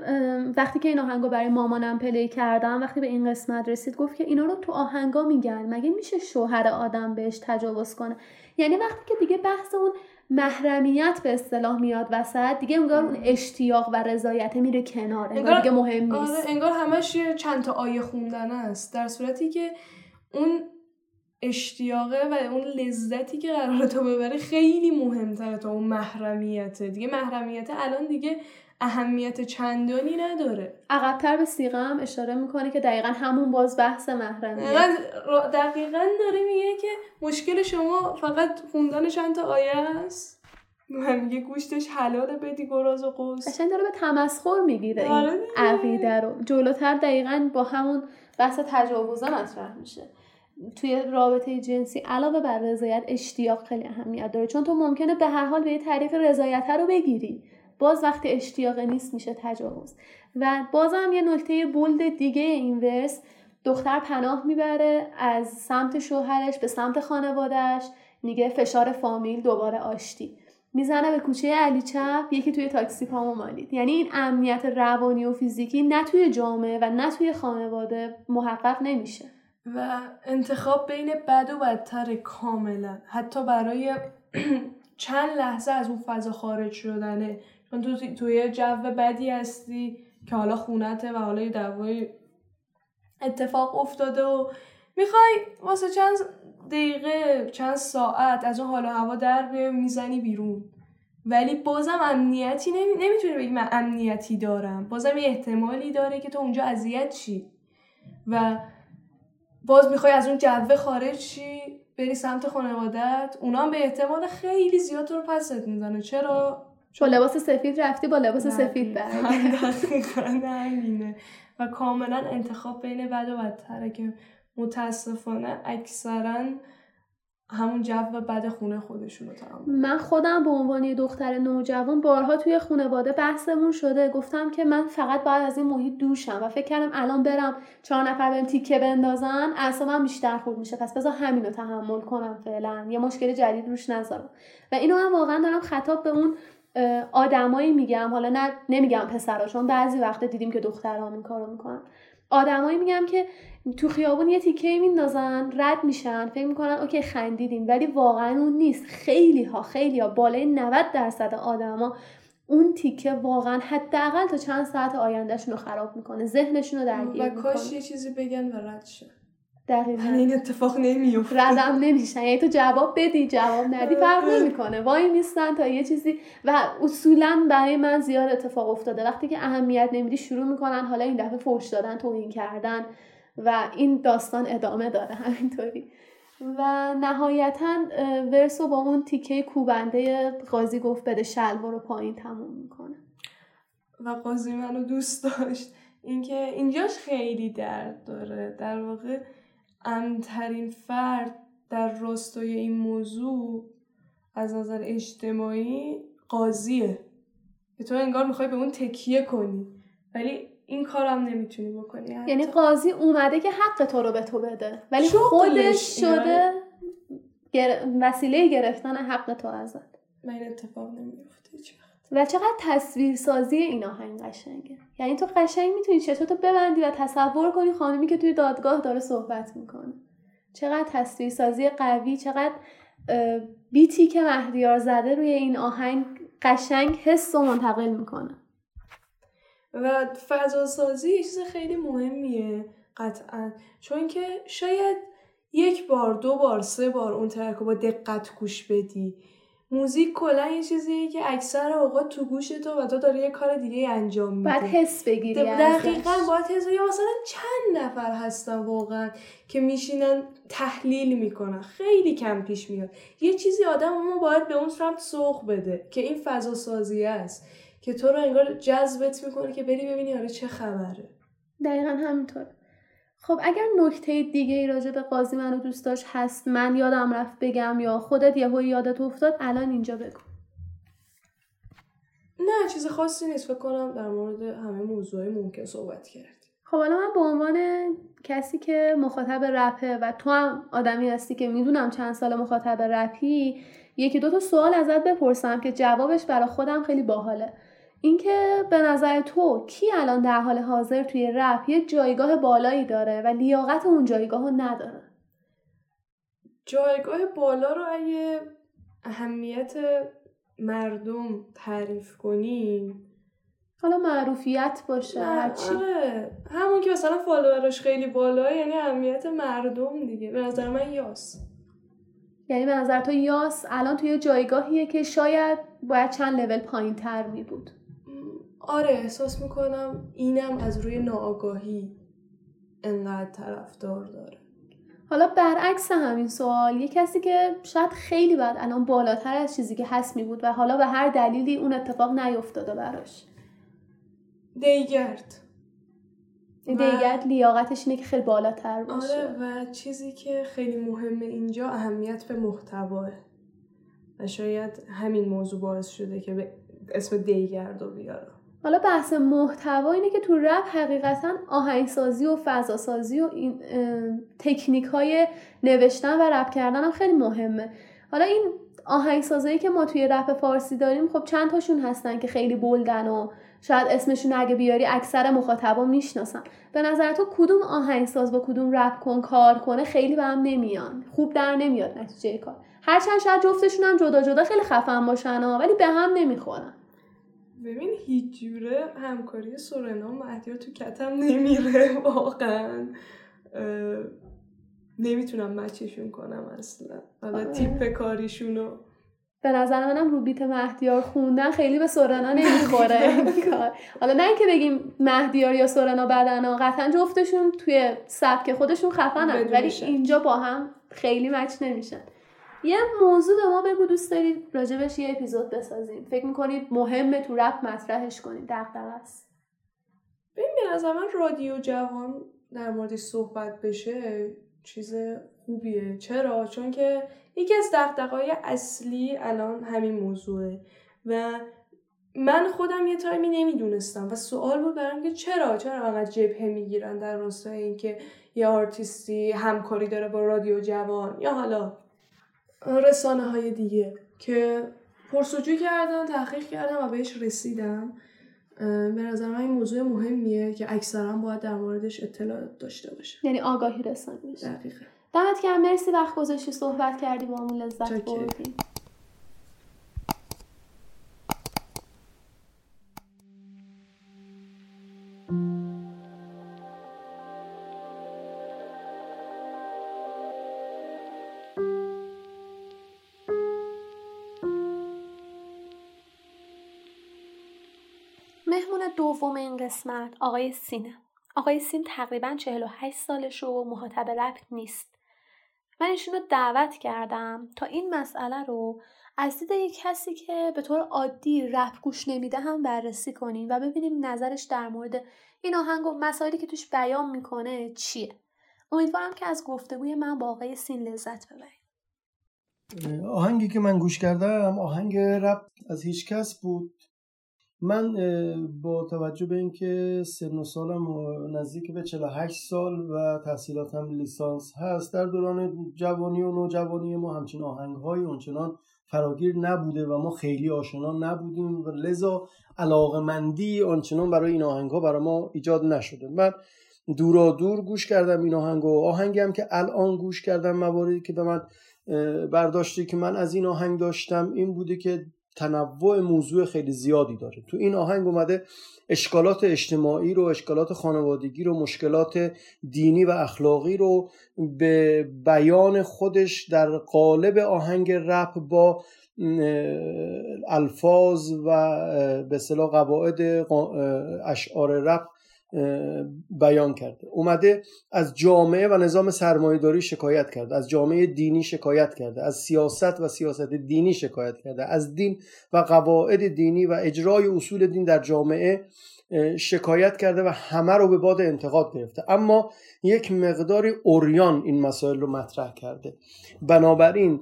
Speaker 1: وقتی که این آهنگو برای مامانم پلی کردم وقتی به این قسمت رسید گفت که اینا رو تو آهنگا میگن. مگه میشه شوهر آدم بهش تجاوز کنه؟ یعنی وقتی که دیگه بحث اون محرمیت به اصطلاح میاد وسط دیگه انگار اون اشتیاق و رضایت میره کنار انگار, دیگه مهم
Speaker 2: آره،
Speaker 1: نیست.
Speaker 2: انگار همش یه چند تا آیه خوندن است. در صورتی که اون اشتیاقه و اون لذتی که قراره تو ببره خیلی مهمتره تا اون محرمیته. دیگه محرمیت الان دیگه اهمیت چندانی نداره.
Speaker 1: عقبتر به سیغه هم اشاره می‌کنه که دقیقا همون باز بحث محرمیت
Speaker 2: دقیقا داره میگه که مشکل شما فقط خوندن چند تا آیه است. میگه گوشتش حلاله بدی گراز و قوس.
Speaker 1: قشنگ داره به تمسخر می‌گیره این آره عقیده رو. جلوتر دقیقا با همون بحث تجاوزا مطرح میشه. توی رابطه جنسی علاوه بر رضایت اشتیاق خیلی اهمیت داره. چون تو ممکنه به هر حال به یه تعریف رضایت رو بگیری. باز وقتی اشتیاق نیست میشه تجاوز. و بازم یه نکته بولد دیگه این ورس دختر پناه می‌بره از سمت شوهرش به سمت خانوادهش میگه فشار فامیل دوباره آشتی. می‌زنه به کوچه علی چپ یکی توی تاکسی پامو مالید. یعنی این امنیت روانی و فیزیکی نه توی جامعه و نه توی خانواده محقق نمیشه.
Speaker 2: و انتخاب بین بد و بدتر کاملا. حتی برای چند لحظه از اون فضا خارج شدنه چون تو توی جو بدی هستی که حالا خونته و حالا دعوای اتفاق افتاده و می‌خوای واسه چند دقیقه چند ساعت از اون حالا هوا در می‌زنی بیرون. ولی بازم امنیتی نمی... نمی‌تونی بگی من امنیتی دارم. بازم یه احتمالی داره که تو اونجا اذیت چی و باز می‌خوای از اون جوه خارج چی بری سمت خانوادت اونا هم به احتمال خیلی زیاد تو رو پست می‌زنه. چرا؟
Speaker 1: با لباس سفید رفتی با لباس سفید
Speaker 2: برگردی و کاملا انتخاب بین بد و بدتره که متاسفانه اکثرا همون جو بد خونه خودشونو تمام
Speaker 1: من خودم به عنوان دختر نوجوان بارها توی خانواده بحثمون شده. گفتم که من فقط باید از این محیط دوشم و فکر کردم الان برم چهار نفر بریم تیکه بندازن. اصلا بیشتر خورد میشه. پس بذار همین رو تحمل کنم فعلا. یه مشکل جدید روش نذارم. و اینو من واقعا دارم خطاب به اون آدمایی میگم حالا نه نمیگم پسرا چون بعضی وقت دیدیم که دختران این کارو می‌کنن. آدمایی میگم که تو خیابون یه تیکه میندازن رد میشن فکر می‌کنن اوکی خندیدیم. ولی واقعا اون نیست. خیلی ها خیلی ها بالای 90 درصد آدما اون تیکه واقعا حداقل تا چند ساعت آیندهشون رو خراب می‌کنه. ذهنشون رو درگیر
Speaker 2: و کاش یه چیزی بگن و رد
Speaker 1: دقیقا.
Speaker 2: این اتفاق نمیفته
Speaker 1: ردم نمیشن یعنی تو جواب بدی جواب ندی. فرق نمی‌کنه. وای میستن تا یه چیزی. و اصولا برای من زیاد اتفاق افتاده. وقتی که اهمیت نمیدی شروع می‌کنن حالا این دفعه فوش دادن توهین کردن و این داستان ادامه داره. همینطوری. و نهایتا ورسو با اون تیکه کوبنده قاضی گفت بده شلوار رو پایین تموم می‌کنه.
Speaker 2: و قاضی منو دوست داشت. اینکه اینجاش خیلی درد داره. در واقع امترین فرد در راستای این موضوع از نظر اجتماعی قاضیه. که تو انگار می‌خوای به اون تکیه کنی. ولی این کارم نمی‌تونی بکنی.
Speaker 1: یعنی قاضی اومده که حق تو رو به تو بده. ولی خودش شده وسیله گرفتن حق تو ازت.
Speaker 2: من این اتفاق نمیفته
Speaker 1: و چقدر تصویر سازی این آهنگ قشنگه. یعنی تو قشنگ می‌تونی چطور ببندی و تصور کنی خانمی که توی دادگاه داره صحبت می‌کنه. چقدر تصویر سازی قوی چقدر بیتی که مهدیار زده روی این آهنگ قشنگ حس و منتقل می‌کنه.
Speaker 2: و فضا سازی یه چیز خیلی مهمیه قطعا. چون که شاید یک بار دو بار سه بار اون ترک با دقت گوش بدی. موزیک کلا یه چیزیه که اکثر اوقات تو گوش تو و تو داری یه کار دیگه انجام میدی.
Speaker 1: باید حس بگیری
Speaker 2: دقیقا باید حس بگیری. مثلا چند نفر هستن واقعا که میشینن تحلیل می‌کنن. خیلی کم پیش میاد. یه چیزی آدم ما باید به اون سمت سوق بده که این فضا سازی است. که تو رو انگار جذبت می‌کنه که بری ببینی آره چه خبره.
Speaker 1: دقیقا همینطور خب اگر نکته دیگه ای راجع به قاضی منو دوست داشت هست من یادم رفت بگم یا خودت یهو یادت افتاد الان اینجا بگو.
Speaker 2: نه چیز خاصی نیست. فکر کنم در مورد همه موضوعی ممکن صحبت کرد.
Speaker 1: خب حالا من به عنوان کسی که مخاطب رپه و تو هم آدمی هستی که می‌دونم چند سال مخاطب رپی یکی دو تا سوال ازت بپرسم که جوابش برای خودم خیلی باحاله. اینکه به نظر تو کی الان در حال حاضر توی رپ یه جایگاه بالایی داره و لیاقت اون جایگاه رو نداره؟
Speaker 2: جایگاه بالا رو اگه اهمیت مردم تعریف کنیم
Speaker 1: حالا معروفیت باشه
Speaker 2: هرچی. آره. همون که مثلا فالووراش خیلی بالاه یعنی اهمیت مردم دیگه. به نظر من یاس.
Speaker 1: یعنی به نظر تو یاس الان توی جایگاهیه که شاید باید چند لول پایین تر می بود
Speaker 2: آره احساس می‌کنم اینم از روی ناآگاهی انقدر طرفدار داره.
Speaker 1: حالا برعکس همین سوال یه کسی که شاید خیلی بعد الان بالاتر از چیزی که هست می بود و حالا به هر دلیلی اون اتفاق نیفتاده براش.
Speaker 2: دیگرد.
Speaker 1: دیگرد لیاقتش اینه که خیلی بالاتر باشه.
Speaker 2: آره و چیزی که خیلی مهمه اینجا اهمیت به محتواه. و شاید همین موضوع باعث شده که به اسم دیگرد رو بیارم.
Speaker 1: حالا بحث محتوا اینه که تو رپ حقیقتا آهنگسازی و فضاسازی و این تکنیک های نوشتن و رپ کردن هم خیلی مهمه. حالا این آهنگسازایی که ما توی رپ فارسی داریم خب چند تاشون هستن که خیلی بلدن و شاید اسمشون اگه بیاری اکثر مخاطبا می‌شناسن. به نظر تو کدوم آهنگساز با کدوم رپ کن کار کنه خیلی به هم نمیان؟ خوب در نمیاد نتیجه کار. هرچند شاید جفتشون هم جدا جدا خیلی خفن باشن ولی به هم نمی‌خورن.
Speaker 2: ببین هیچ جوره همکاری سورنا و مهدیا تو کتم نمیره واقعا. نمی‌تونم مچشون کنم اصلا. حالا آره. تیپ کاریشونو.
Speaker 1: به نظر منم رو بیت مهدیار خوندن خیلی به سورنا نمی‌خوره. حالا نه اینکه بگیم مهدیار یا سورنا بدنا قطعا جفتشون توی سبک خودشون خفنن ولی اینجا با هم خیلی مچ نمیشن. یه موضوع به ما بگو دوست دارید راجبش یه اپیزود بسازیم. فکر می‌کنید مهمه تو رپ مطرحش کنید دقدقه است.
Speaker 2: ببین به نظر من رادیو جوان در مورد صحبت بشه چیز خوبیه. چرا؟ چون که یکی از دقدقای اصلی الان همین موضوعه. و من خودم یه تایمی نمی‌دونستم و سوال بود برام که چرا؟ چرا انقدر جبهه می‌گیرن در راستای اینکه یه آرتیستی همکاری داره با رادیو جوان؟ یا حالا رسانه های دیگه که پرسجوی کردم تحقیق کردم و بهش رسیدم به نظر من این موضوع مهمیه که اکثرا باید در موردش اطلاع داشته باشه.
Speaker 1: یعنی آگاهی رسانی
Speaker 2: دقیقه.
Speaker 1: دمت گرم. مرسی وقت گذاشتی صحبت کردی. با همون لذت بردیم. دوم این قسمت آقای سینه آقای سین تقریبا 48 سالش و مخاطب رپ نیست. من ایشون رو دعوت کردم تا این مسئله رو از دید یک کسی که به طور عادی رپ گوش نمیده هم بررسی کنیم و ببینیم نظرش در مورد این آهنگ و مسائلی که توش بیان می‌کنه چیه. امیدوارم که از گفتگوی من با آقای سین لذت ببرید.
Speaker 3: آهنگی که من گوش کردم آهنگ رپ از هیچ کس بود. من با توجه به اینکه سن و سالم نزدیک به 48 سال و تحصیلاتم لیسانس هست در دوران جوانی و نوجوانی ما همچین آهنگ های اونچنان فراگیر نبوده و ما خیلی آشنا نبودیم و لذا علاقمندی آنچنان برای این آهنگ ها برای ما ایجاد نشده. من دورا دور گوش کردم این آهنگ و آهنگی هم که الان گوش کردم مواردی که به من برداشتی که من از این آهنگ داشتم این بوده که تنوع موضوع خیلی زیادی داره. تو این آهنگ اومده اشکالات اجتماعی رو اشکالات خانوادگی رو مشکلات دینی و اخلاقی رو به بیان خودش در قالب آهنگ رپ با الفاظ و به صلاح قواعد اشعار رپ بیان کرده. اومده از جامعه و نظام سرمایهداری شکایت کرده از جامعه دینی شکایت کرده از سیاست و سیاست دینی شکایت کرده از دین و قواعد دینی و اجرای اصول دین در جامعه شکایت کرده و همه رو به باد انتقاد گرفته. اما یک مقداری اوریان این مسائل رو مطرح کرده. بنابراین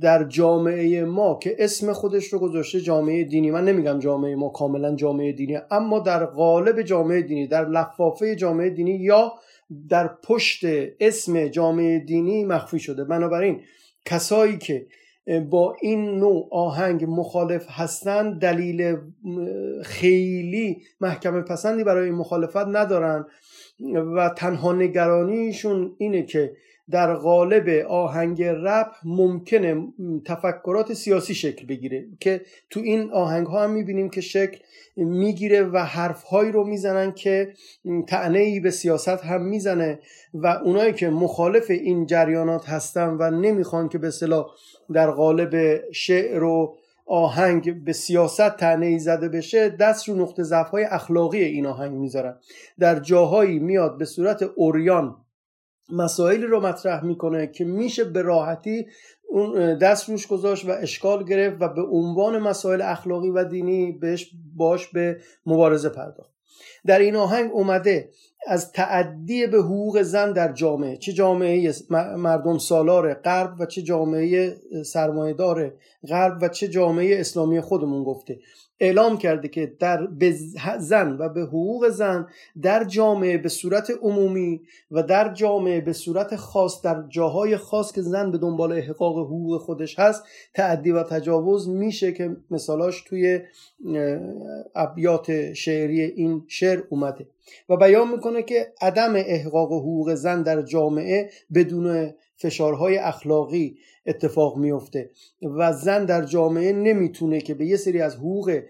Speaker 3: در جامعه ما که اسم خودش رو گذاشته جامعه دینی. من نمیگم جامعه ما کاملا جامعه دینی اما در قالب جامعه دینی در لفافه جامعه دینی یا در پشت اسم جامعه دینی مخفی شده. بنابراین کسایی که با این نوع آهنگ مخالف هستند دلیل خیلی محکمه پسندی برای مخالفت ندارن. و تنها نگرانیشون اینه که در قالب آهنگ رپ ممکنه تفکرات سیاسی شکل بگیره که تو این آهنگ ها هم می‌بینیم که شکل می‌گیره و حرف هایی رو می‌زنن که تعنی به سیاست هم می‌زنه و اونایی که مخالف این جریانات هستن و نمی‌خوان که به صلاح در قالب شعر و آهنگ به سیاست تعنی زده بشه دست رو نقطه ضعف های اخلاقی این آهنگ می‌ذارن. در جاهایی میاد به صورت اوریان مسائلی رو مطرح می‌کنه که میشه به راحتی اون دست روش گذاشت و اشکال گرفت و به عنوان مسائل اخلاقی و دینی بهش باش به مبارزه پرداخت. در این آهنگ اومده از تعدی به حقوق زن در جامعه. چه جامعه مردم سالار غرب و چه جامعه سرمایهدار غرب و چه جامعه اسلامی خودمون گفته. اعلام کرده که در به زن و به حقوق زن در جامعه به صورت عمومی و در جامعه به صورت خاص در جاهای خاص که زن به دنبال احقاق حقوق خودش هست تعدی و تجاوز میشه که مثالاش توی ابیات شعری این شعر اومده. و بیان می‌کنه که عدم احقاق حقوق زن در جامعه بدون فشارهای اخلاقی اتفاق میفته و زن در جامعه نمی‌تونه که به یه سری از حقوق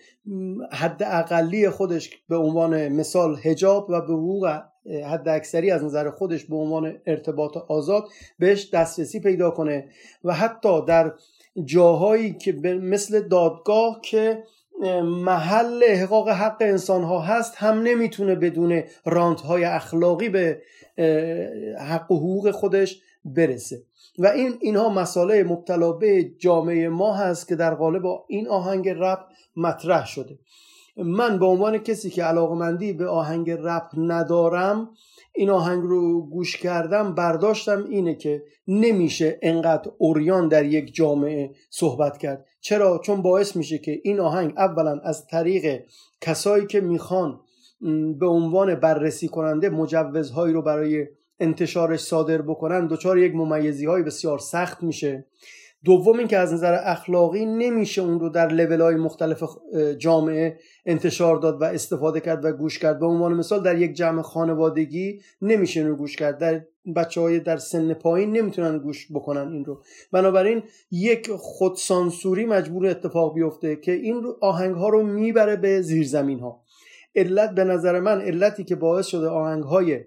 Speaker 3: حد اقلی خودش به عنوان مثال هجاب و به حقوق حد اکثری از نظر خودش به عنوان ارتباط آزاد بهش دسترسی پیدا کنه و حتی در جاهایی که مثل دادگاه که محل احقاق حق انسان ها هست هم نمی‌تونه بدون رانت های اخلاقی به حق و حقوق خودش برسه. و این اینها مسائل مبتلا به جامعه ما هست که در قالب این آهنگ رپ مطرح شده من به عنوان کسی که علاقمندی به آهنگ رپ ندارم این آهنگ رو گوش کردم برداشتم اینه که نمیشه انقدر اوریان در یک جامعه صحبت کرد چرا؟ چون باعث میشه که این آهنگ اولا از طریق کسایی که می‌خوان به عنوان بررسی کننده مجوزهایی رو برای انتشارش صادر بکنن دچار یک ممیزی های بسیار سخت میشه. دوم اینکه از نظر اخلاقی نمیشه اون رو در لول های مختلف جامعه انتشار داد و استفاده کرد و گوش کرد. به عنوان مثال در یک جمع خانوادگی نمیشه رو گوش کرد. در بچه های در سن پایین نمی‌تونن گوش بکنن این رو. بنابراین یک خودسانسوری مجبور اتفاق بیفته که این آهنگ ها رو می‌بره به زیرزمین ها علت به نظر من علتی که باعث شده آهنگ های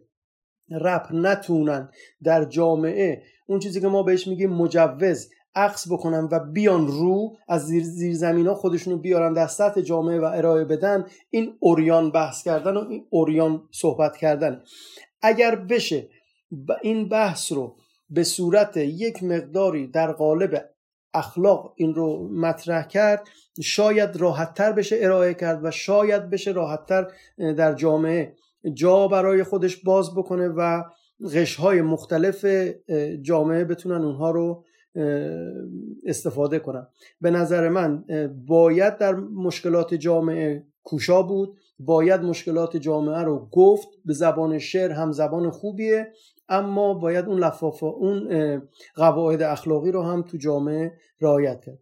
Speaker 3: رپ نتونن در جامعه. اون چیزی که ما بهش میگیم مجوز عکس بکنن و بیان رو از زیر, زیر زمین ها خودشونو بیارن در سطح جامعه و ارائه بدن این اوریان بحث کردن و این اوریان صحبت کردن. اگر بشه این بحث رو به صورت یک مقداری در قالب اخلاق این رو مطرح کرد شاید راحتتر بشه ارائه کرد و شاید بشه راحتتر در جامعه. جا برای خودش باز بکنه و غشهای مختلف جامعه بتونن اونها رو استفاده کنن. به نظر من باید در مشکلات جامعه کوشا بود. باید مشکلات جامعه رو گفت. به زبان شعر هم زبان خوبیه. اما باید اون لفافا اون قواعد اخلاقی رو هم تو جامعه رعایت کرد.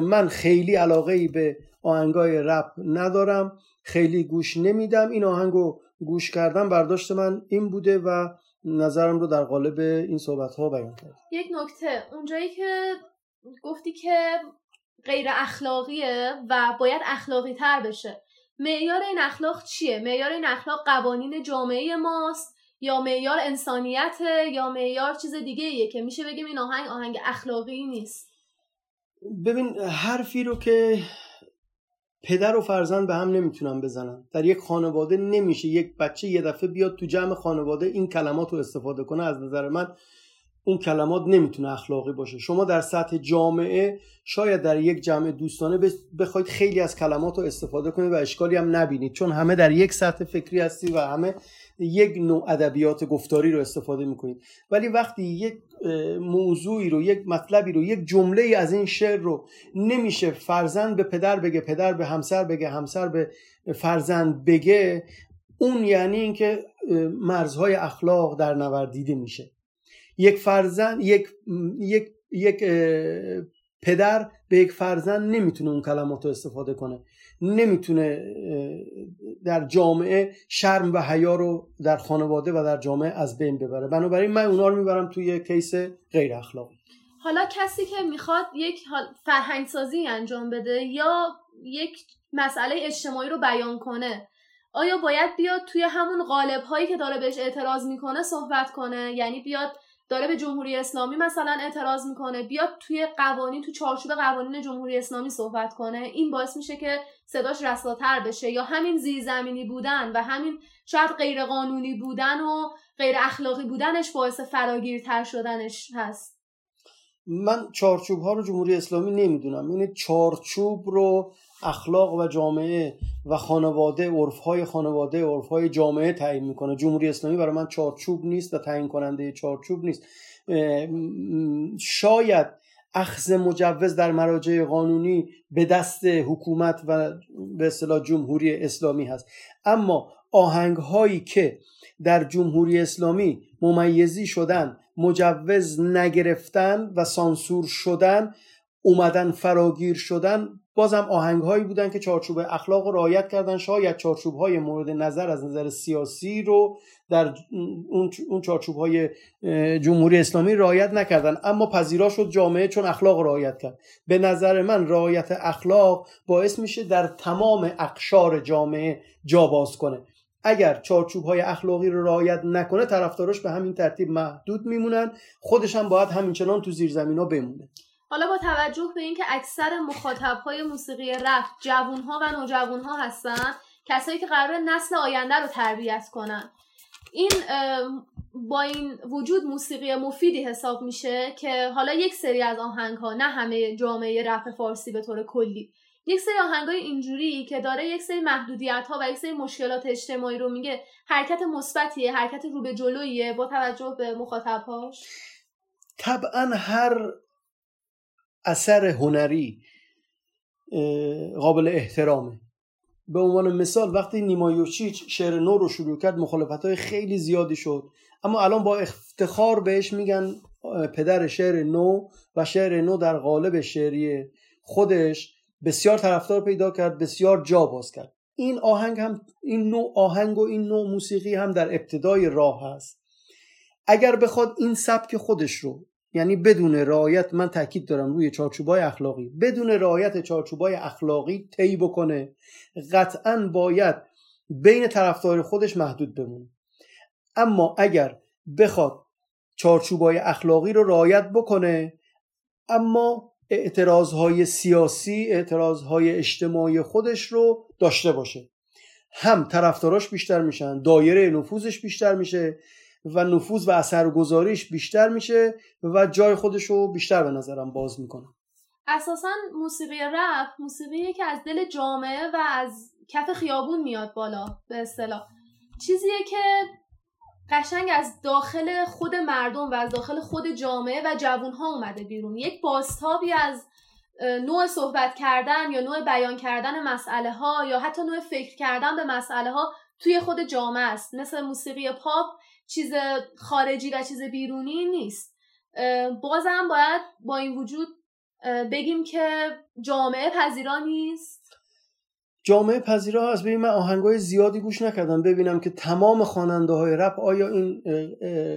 Speaker 3: من خیلی علاقه ای به آهنگای رپ ندارم. خیلی گوش نمیدم. این آهنگو گوش کردم برداشت من این بوده و نظرم رو در قالب این صحبت ها بیان کرد.
Speaker 1: یک نکته اونجایی که گفتی که غیر اخلاقیه و باید اخلاقی تر بشه معیار این اخلاق چیه؟ معیار این اخلاق قوانین جامعه ماست یا معیار انسانیت یا معیار چیز دیگه ایه که میشه بگیم این آهنگ آهنگ اخلاقی نیست؟
Speaker 3: ببین حرفی رو که پدر و فرزند به هم نمی‌تونن بزنن. در یک خانواده نمیشه یک بچه یه دفعه بیاد تو جمع خانواده این کلمات رو استفاده کنه. از نظر من اون کلمات نمی‌تونه اخلاقی باشه. شما در سطح جامعه شاید در یک جمع دوستانه بخواید خیلی از کلمات رو استفاده کنید و اشکالی هم نبینید. چون همه در یک سطح فکری هستی و همه یک نوع ادبیات گفتاری رو استفاده می‌کنید. ولی وقتی یک موضوعی رو یک مطلبی رو یک جمله از این شعر رو نمیشه فرزند به پدر بگه پدر به همسر بگه همسر به فرزند بگه اون یعنی اینکه مرزهای اخلاق در نوردیده میشه. یک فرزند یک یک یک پدر به یک فرزند نمی‌تونه اون کلمات رو استفاده کنه. نمی‌تونه در جامعه شرم و حیا رو در خانواده و در جامعه از بین ببره. بنابراین من اونا رو می‌برم توی کیس غیر اخلاقی.
Speaker 1: حالا کسی که می‌خواد یک فرهنگ سازی انجام بده یا یک مسئله اجتماعی رو بیان کنه آیا باید بیاد توی همون قالب هایی که داره بهش اعتراض می‌کنه صحبت کنه؟ یعنی بیاد داره به جمهوری اسلامی مثلا اعتراض می‌کنه بیاد توی قوانین تو چارچوب قوانین جمهوری اسلامی صحبت کنه این باعث میشه که صداش رساتر بشه یا همین زیرزمینی بودن و همین شاید غیر قانونی بودن و غیر اخلاقی بودنش باعث فراگیرتر شدنش هست.
Speaker 3: من چارچوب ها رو جمهوری اسلامی نمی‌دونم. یعنی چارچوب رو اخلاق و جامعه و خانواده عرف های خانواده عرف های جامعه تعیین می‌کنه. جمهوری اسلامی برای من چارچوب نیست و تعیین کننده چارچوب نیست. شاید اخذ مجوز در مراجع قانونی به دست حکومت و به اصطلاح جمهوری اسلامی هست. اما آهنگ هایی که در جمهوری اسلامی ممیزی شدن مجوز نگرفتن و سانسور شدن اومدن فراگیر شدن بازم آهنگ هایی بودن که چارچوب اخلاق رو رعایت کردن. شاید چارچوب های مورد نظر از نظر سیاسی رو در اون چارچوب های جمهوری اسلامی رعایت نکردن. اما پذیرا شد جامعه چون اخلاق رعایت کرد. به نظر من رعایت اخلاق باعث میشه در تمام اقشار جامعه جا باز کنه. اگر چارچوب های اخلاقی رو رعایت نکنه طرفداراش به همین ترتیب محدود میمونن. خودش هم باید همینچنان تو زیر زمین ها بمونه.
Speaker 1: حالا با توجه به اینکه اکثر مخاطب های موسیقی رپ جوون ها و نوجوان ها هستن کسایی که قرار نسل آینده رو تربیت کنن این با این وجود موسیقی مفیدی حساب میشه که حالا یک سری از آهنگ ها نه همه جامعه رپ فارسی به طور کلی یک سری آهنگ های اینجوری که داره یک سری محدودیت ها و یک سری مشکلات اجتماعی رو میگه حرکت مثبتیه حرکت رو به جلویه با توجه به مخاطبهاش؟
Speaker 3: طبعا هر اثر هنری قابل احترامه به عنوان مثال وقتی نیمایوچیچ شعر نو رو شروع کرد مخالفت های خیلی زیادی شد. اما الان با افتخار بهش میگن پدر شعر نو و شعر نو در قالب شعری خودش بسیار طرفدار پیدا کرد بسیار جا باز کرد. این آهنگ هم این نوع آهنگ و این نوع موسیقی هم در ابتدای راه هست. اگر بخواد این سبک خودش رو یعنی بدون رعایت من تاکید دارم روی چارچوبای اخلاقی. بدون رعایت چارچوبای اخلاقی طی بکنه. قطعا باید بین طرفدار خودش محدود بمونه. اما اگر بخواد چارچوبای اخلاقی رو رعایت بکنه اما اعتراضهای سیاسی اعتراضهای اجتماعی خودش رو داشته باشه. هم طرفداراش بیشتر میشن دایره نفوذش بیشتر میشه و نفوذ و اثرگذاریش بیشتر میشه و جای خودش رو بیشتر به نظرم باز می‌کنه.
Speaker 1: اساسا موسیقی رپ موسیقی که از دل جامعه و از کف خیابون میاد بالا به اصطلاح. چیزیه که قشنگ از داخل خود مردم و از داخل خود جامعه و جوون ها اومده بیرون. یک باستابی از نوع صحبت کردن یا نوع بیان کردن مسئله ها یا حتی نوع فکر کردن به مسئله ها توی خود جامعه است. مثل موسیقی پاپ چیز خارجی و چیز بیرونی نیست. بازم باید با این وجود بگیم که جامعه پذیرا نیست.
Speaker 3: جامعه پذیرا از ببین من آهنگای زیادی گوش نکردم. ببینم که تمام خواننده های رپ آیا این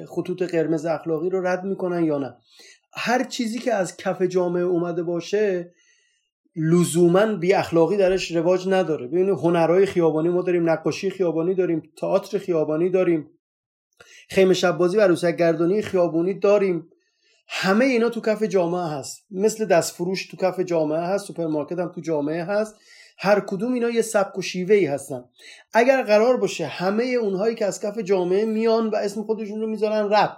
Speaker 3: خطوط قرمز اخلاقی رو رد می‌کنن یا نه. هر چیزی که از کف جامعه اومده باشه لزوما بی اخلاقی درش رواج نداره. ببینید هنرهای خیابانی ما داریم نقاشی خیابانی داریم تئاتر خیابانی داریم. خیمه شب بازی و عروسک گردانی خیابونی داریم. همه اینا تو کف جامعه هست. مثل دستفروش تو کف جامعه هست سوپرمارکت هم تو جامعه هست. هر کدوم اینا یه سبک و شیوه ای هستن. اگر قرار باشه همه اونهایی که از کف جامعه میان و اسم خودشون رو می‌ذارن رپ.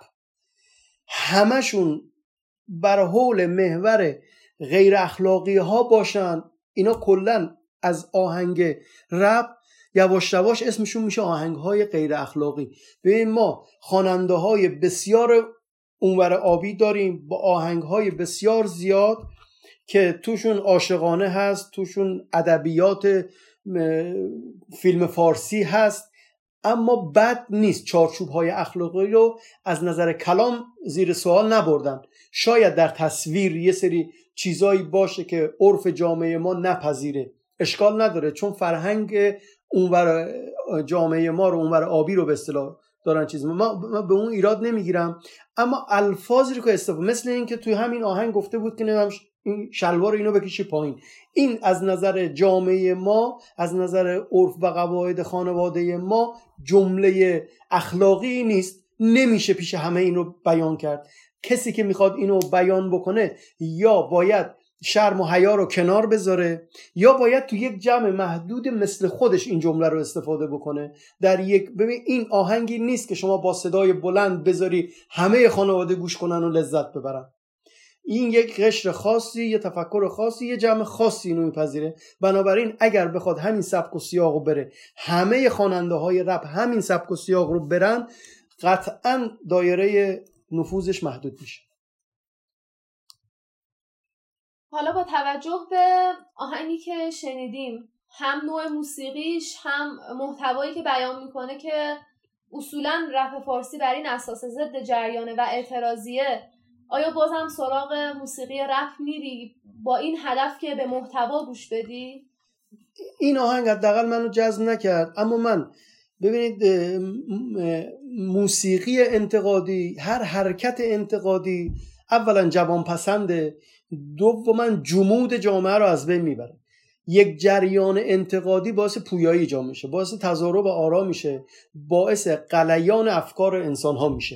Speaker 3: همشون بر حول محور غیر اخلاقی ها باشن. اینا کلا از آهنگ رپ یواش یواش اسمشون میشه آهنگ های غیر اخلاقی. ببین ما خواننده های بسیار اونور آبی داریم با آهنگ های بسیار زیاد که توشون عاشقانه هست توشون ادبیات فیلم فارسی هست اما بد نیست چارچوب های اخلاقی رو از نظر کلام زیر سوال نبردن. شاید در تصویر یه سری چیزایی باشه که عرف جامعه ما نپذیره. اشکال نداره چون فرهنگ اونور جامعه ما رو اونور آبی رو به اصطلاح دارن چیز ما, به اون ایراد نمی‌گیرم. اما الفاظی رو که استفاده مثل اینکه توی همین آهنگ گفته بود که نمی‌دونم این شلوار اینو بکشی پایین. این از نظر جامعه ما از نظر عرف و قواعد خانواده ما جمله اخلاقی نیست. نمیشه پیش همه این رو بیان کرد. کسی که می‌خواد اینو بیان بکنه یا باید شرم و حیا رو کنار بذاره یا باید تو یک جمع محدود مثل خودش این جمله رو استفاده بکنه. در یک ببین این آهنگی نیست که شما با صدای بلند بذاری همه خانواده گوش کنن و لذت ببرن. این یک قشر خاصی یه تفکر خاصی یه جمع خاصی اینو میپذیره. بنابراین اگر بخواد همین سبک و سیاق رو بره همه خواننده های رپ همین سبک و سیاق رو برن قطعا دایره نفوذش محدود میشه.
Speaker 1: حالا با توجه به آهنگی که شنیدیم هم نوع موسیقیش هم محتوایی که بیان می‌کنه که اصولا رپ فارسی بر این اساس ضد جریانه و اعتراضیه آیا بازم سراغ موسیقی رپ میری با این هدف که به محتوا گوش بدی؟
Speaker 3: این آهنگ حداقل منو جذب نکرد اما من ببینید موسیقی انتقادی هر حرکت انتقادی اولا جوان پسنده دوما جمود جامعه رو از بین می‌بره. یک جریان انتقادی باعث پویایی جامعه میشه باعث تضارب آرا میشه باعث قلیان افکار انسان ها میشه.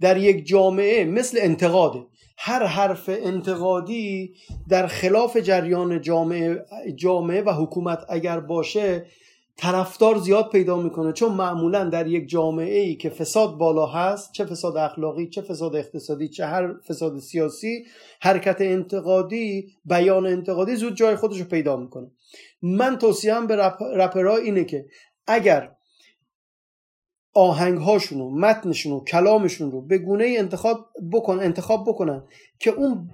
Speaker 3: در یک جامعه مثل انتقاده هر حرف انتقادی در خلاف جریان جامعه, جامعه و حکومت اگر باشه طرفدار زیاد پیدا می‌کنه. چون معمولا در یک جامعه ای که فساد بالا هست چه فساد اخلاقی چه فساد اقتصادی چه هر فساد سیاسی حرکت انتقادی بیان انتقادی زود جای خودش رو پیدا می‌کنه. من توصیهم به رپرها اینه که اگر آهنگ هاشون و متنشون و کلامشون رو به گونه انتخاب بکن انتخاب بکنن که اون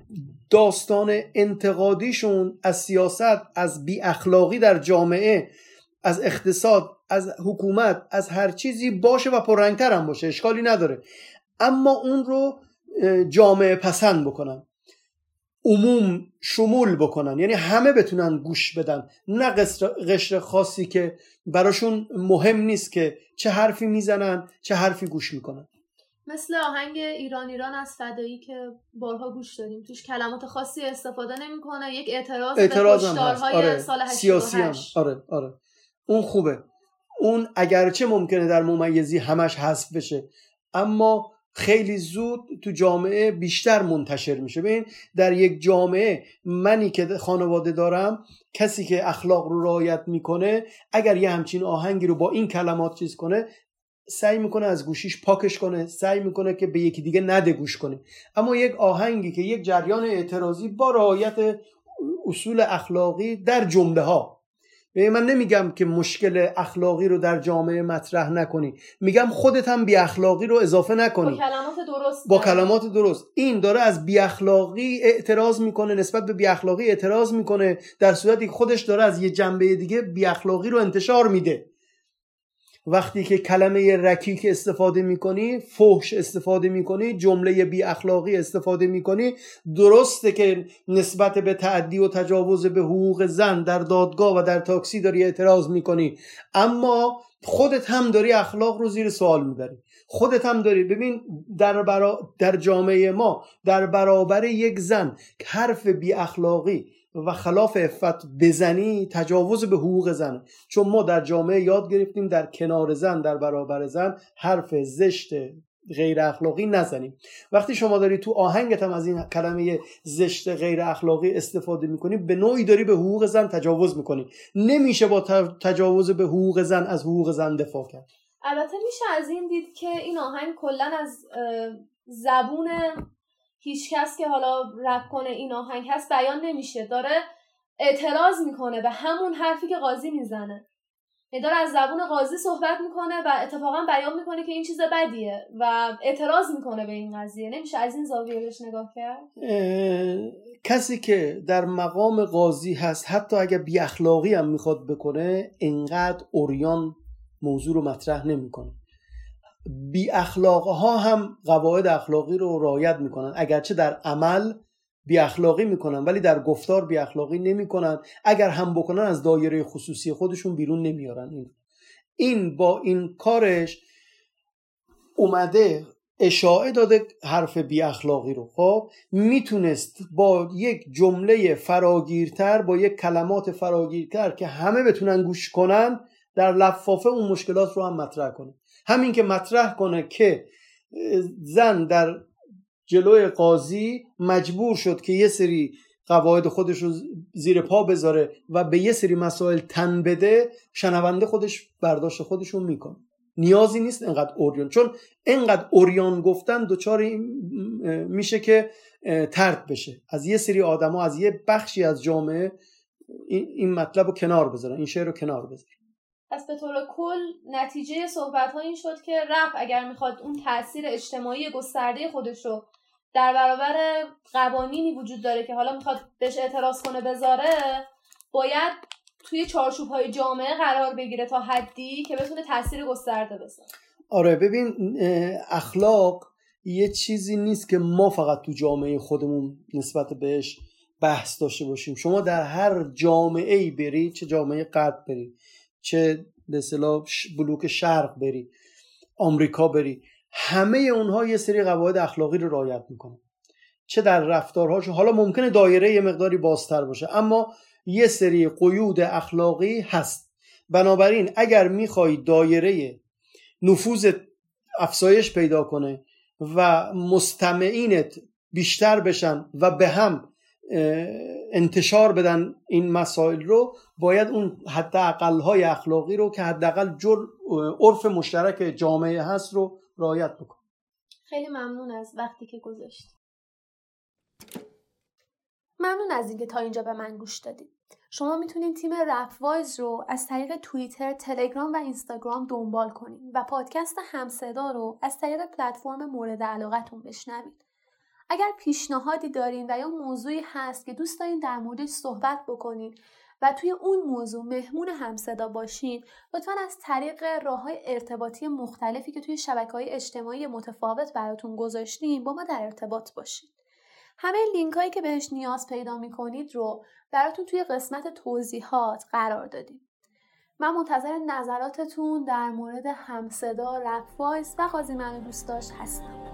Speaker 3: داستان انتقادیشون از سیاست از بی اخلاقی در جامعه از اقتصاد از حکومت از هر چیزی باشه و پررنگتر هم باشه اشکالی نداره. اما اون رو جامعه پسند بکنن. عموم شمول بکنن. یعنی همه بتونن گوش بدن. نه قشر خاصی که براشون مهم نیست که چه حرفی می‌زنن چه حرفی گوش می‌کنن.
Speaker 1: مثل آهنگ ایران ایران از فدایی که بارها گوش دادیم. توش کلمات خاصی استفاده نمی‌کنه. یک اعتراض, اعتراض به کشتارهای آره. سال 88 سیاسی هم.
Speaker 3: آره آره. اون خوبه. اون اگرچه ممکنه در ممیزی همش حذف بشه اما خیلی زود تو جامعه بیشتر منتشر میشه. ببین در یک جامعه منی که خانواده دارم کسی که اخلاق رو رعایت می‌کنه اگر یه همچین آهنگی رو با این کلمات چیز کنه سعی می‌کنه از گوشیش پاکش کنه سعی می‌کنه که به یکی دیگه نده گوش کنه. اما یک آهنگی که یک جریان اعتراضی با رعایت اصول اخلاقی در جمله ها من نمیگم که مشکل اخلاقی رو در جامعه مطرح نکنی. میگم خودت هم بی اخلاقی رو اضافه نکنی.
Speaker 1: با کلمات درست
Speaker 3: با کلمات درست. این داره از بی اخلاقی اعتراض می‌کنه نسبت به بی اخلاقی اعتراض می‌کنه در صورتی خودش داره از یه جنبه دیگه بی اخلاقی رو انتشار میده. وقتی که کلمه رکیک استفاده می‌کنی فحش استفاده می‌کنی جمله بی اخلاقی استفاده می‌کنی درسته که نسبت به تعدی و تجاوز به حقوق زن در دادگاه و در تاکسی داری اعتراض می‌کنی. اما خودت هم داری اخلاق رو زیر سوال می‌بری. خودت هم داری ببین در, برا... در جامعه ما در برابر یک زن حرف بی اخلاقی و خلاف افت بزنی تجاوز به حقوق زن. چون ما در جامعه یاد گرفتیم در کنار زن در برابر زن حرف زشت غیر اخلاقی نزنیم. وقتی شما داری تو آهنگت هم از این کلمه زشت غیر اخلاقی استفاده می‌کنی به نوعی داری به حقوق زن تجاوز می‌کنی. نمیشه با تجاوز به حقوق زن از حقوق زن دفاع کرد.
Speaker 1: البته میشه از این دید که این آهنگ کلا از زبون هیچکس که حالا رپ کنه این آهنگ هست بیان نمیشه. داره اعتراض می‌کنه به همون حرفی که قاضی می‌زنه. یعنی داره از زبون قاضی صحبت می‌کنه و اتفاقا بیان می‌کنه که این چیز بدیه و اعتراض می‌کنه به این قضیه. نمیشه از این زاویه بهش نگاه کرد؟
Speaker 3: کسی که در مقام قاضی هست حتی اگر بی اخلاقی هم می‌خواد بکنه انقدر اوریان موضوع رو مطرح نمی‌کنه. بی ها هم قواعد اخلاقی رو رعایت می‌کنن. اگرچه در عمل بی اخلاقی می‌کنن ولی در گفتار بی اخلاقی نمی‌کنن. اگر هم بکنن از دایره خصوصی خودشون بیرون نمیارن. این این با این کارش اومده اشاعه داده حرف بی اخلاقی رو. خب می‌تونست با یک جمله فراگیرتر با یک کلمات فراگیرتر که همه بتونن گوش کنن در لفافه اون مشکلات رو هم مطرح کنه. همین که مطرح کنه که زن در جلوی قاضی مجبور شد که یه سری قواعد خودش رو زیر پا بذاره و به یه سری مسائل تن بده شنونده خودش برداشت خودشون می‌کنه. نیازی نیست انقدر اوریان چون انقدر اوریان گفتن دچار میشه که ترد بشه. از یه سری آدما از یه بخشی از جامعه این مطلب رو کنار بذارن این شعر رو کنار بذارن.
Speaker 1: پس به طور کل نتیجه صحبت ها این شد که رپ اگر می‌خواد اون تاثیر اجتماعی گسترده خودش رو در برابر قوانینی وجود داره که حالا می‌خواد بهش اعتراض کنه بذاره باید توی چارچوب های جامعه قرار بگیره تا حدی که بتونه تاثیر گسترده بذاره.
Speaker 3: آره ببین اخلاق یه چیزی نیست که ما فقط تو جامعه خودمون نسبت بهش بحث داشته باشیم. شما در هر جامعه ای بری چه جامعه قرب بری چه به اصطلاح بلوک شرق بری آمریکا بری همه اونها یه سری قواعد اخلاقی رو رعایت می‌کنن. چه در رفتارهاشون حالا ممکنه دایره یه مقداری بازتر باشه اما یه سری قیود اخلاقی هست. بنابراین اگر می‌خوای دایره نفوذ افزایش پیدا کنه و مستمعینت بیشتر بشن و به هم انتشار بدن این مسائل رو باید اون حداقل های اخلاقی رو که حداقل عرف مشترک جامعه هست رو رعایت بکن.
Speaker 1: خیلی ممنون از وقتی که گذاشت ممنون از اینکه تا اینجا به من گوش دادید. شما می‌تونید تیم رپ وایز رو از طریق توییتر، تلگرام و اینستاگرام دنبال کنید و پادکست همصدا رو از طریق پلتفرم مورد علاقتون بشنوید. اگر پیشنهادی دارین و یا موضوعی هست که دوست دارین در موردش صحبت بکنید و توی اون موضوع مهمون همصدا باشین لطفا از طریق راه های ارتباطی مختلفی که توی شبکه های اجتماعی متفاوت براتون گذاشتیم با ما در ارتباط باشین. همه لینک هایی که بهش نیاز پیدا می‌کنید رو براتون توی قسمت توضیحات قرار دادیم. من منتظر نظراتتون در مورد همصدا رپ و قاضی منو دوست داشت هستم.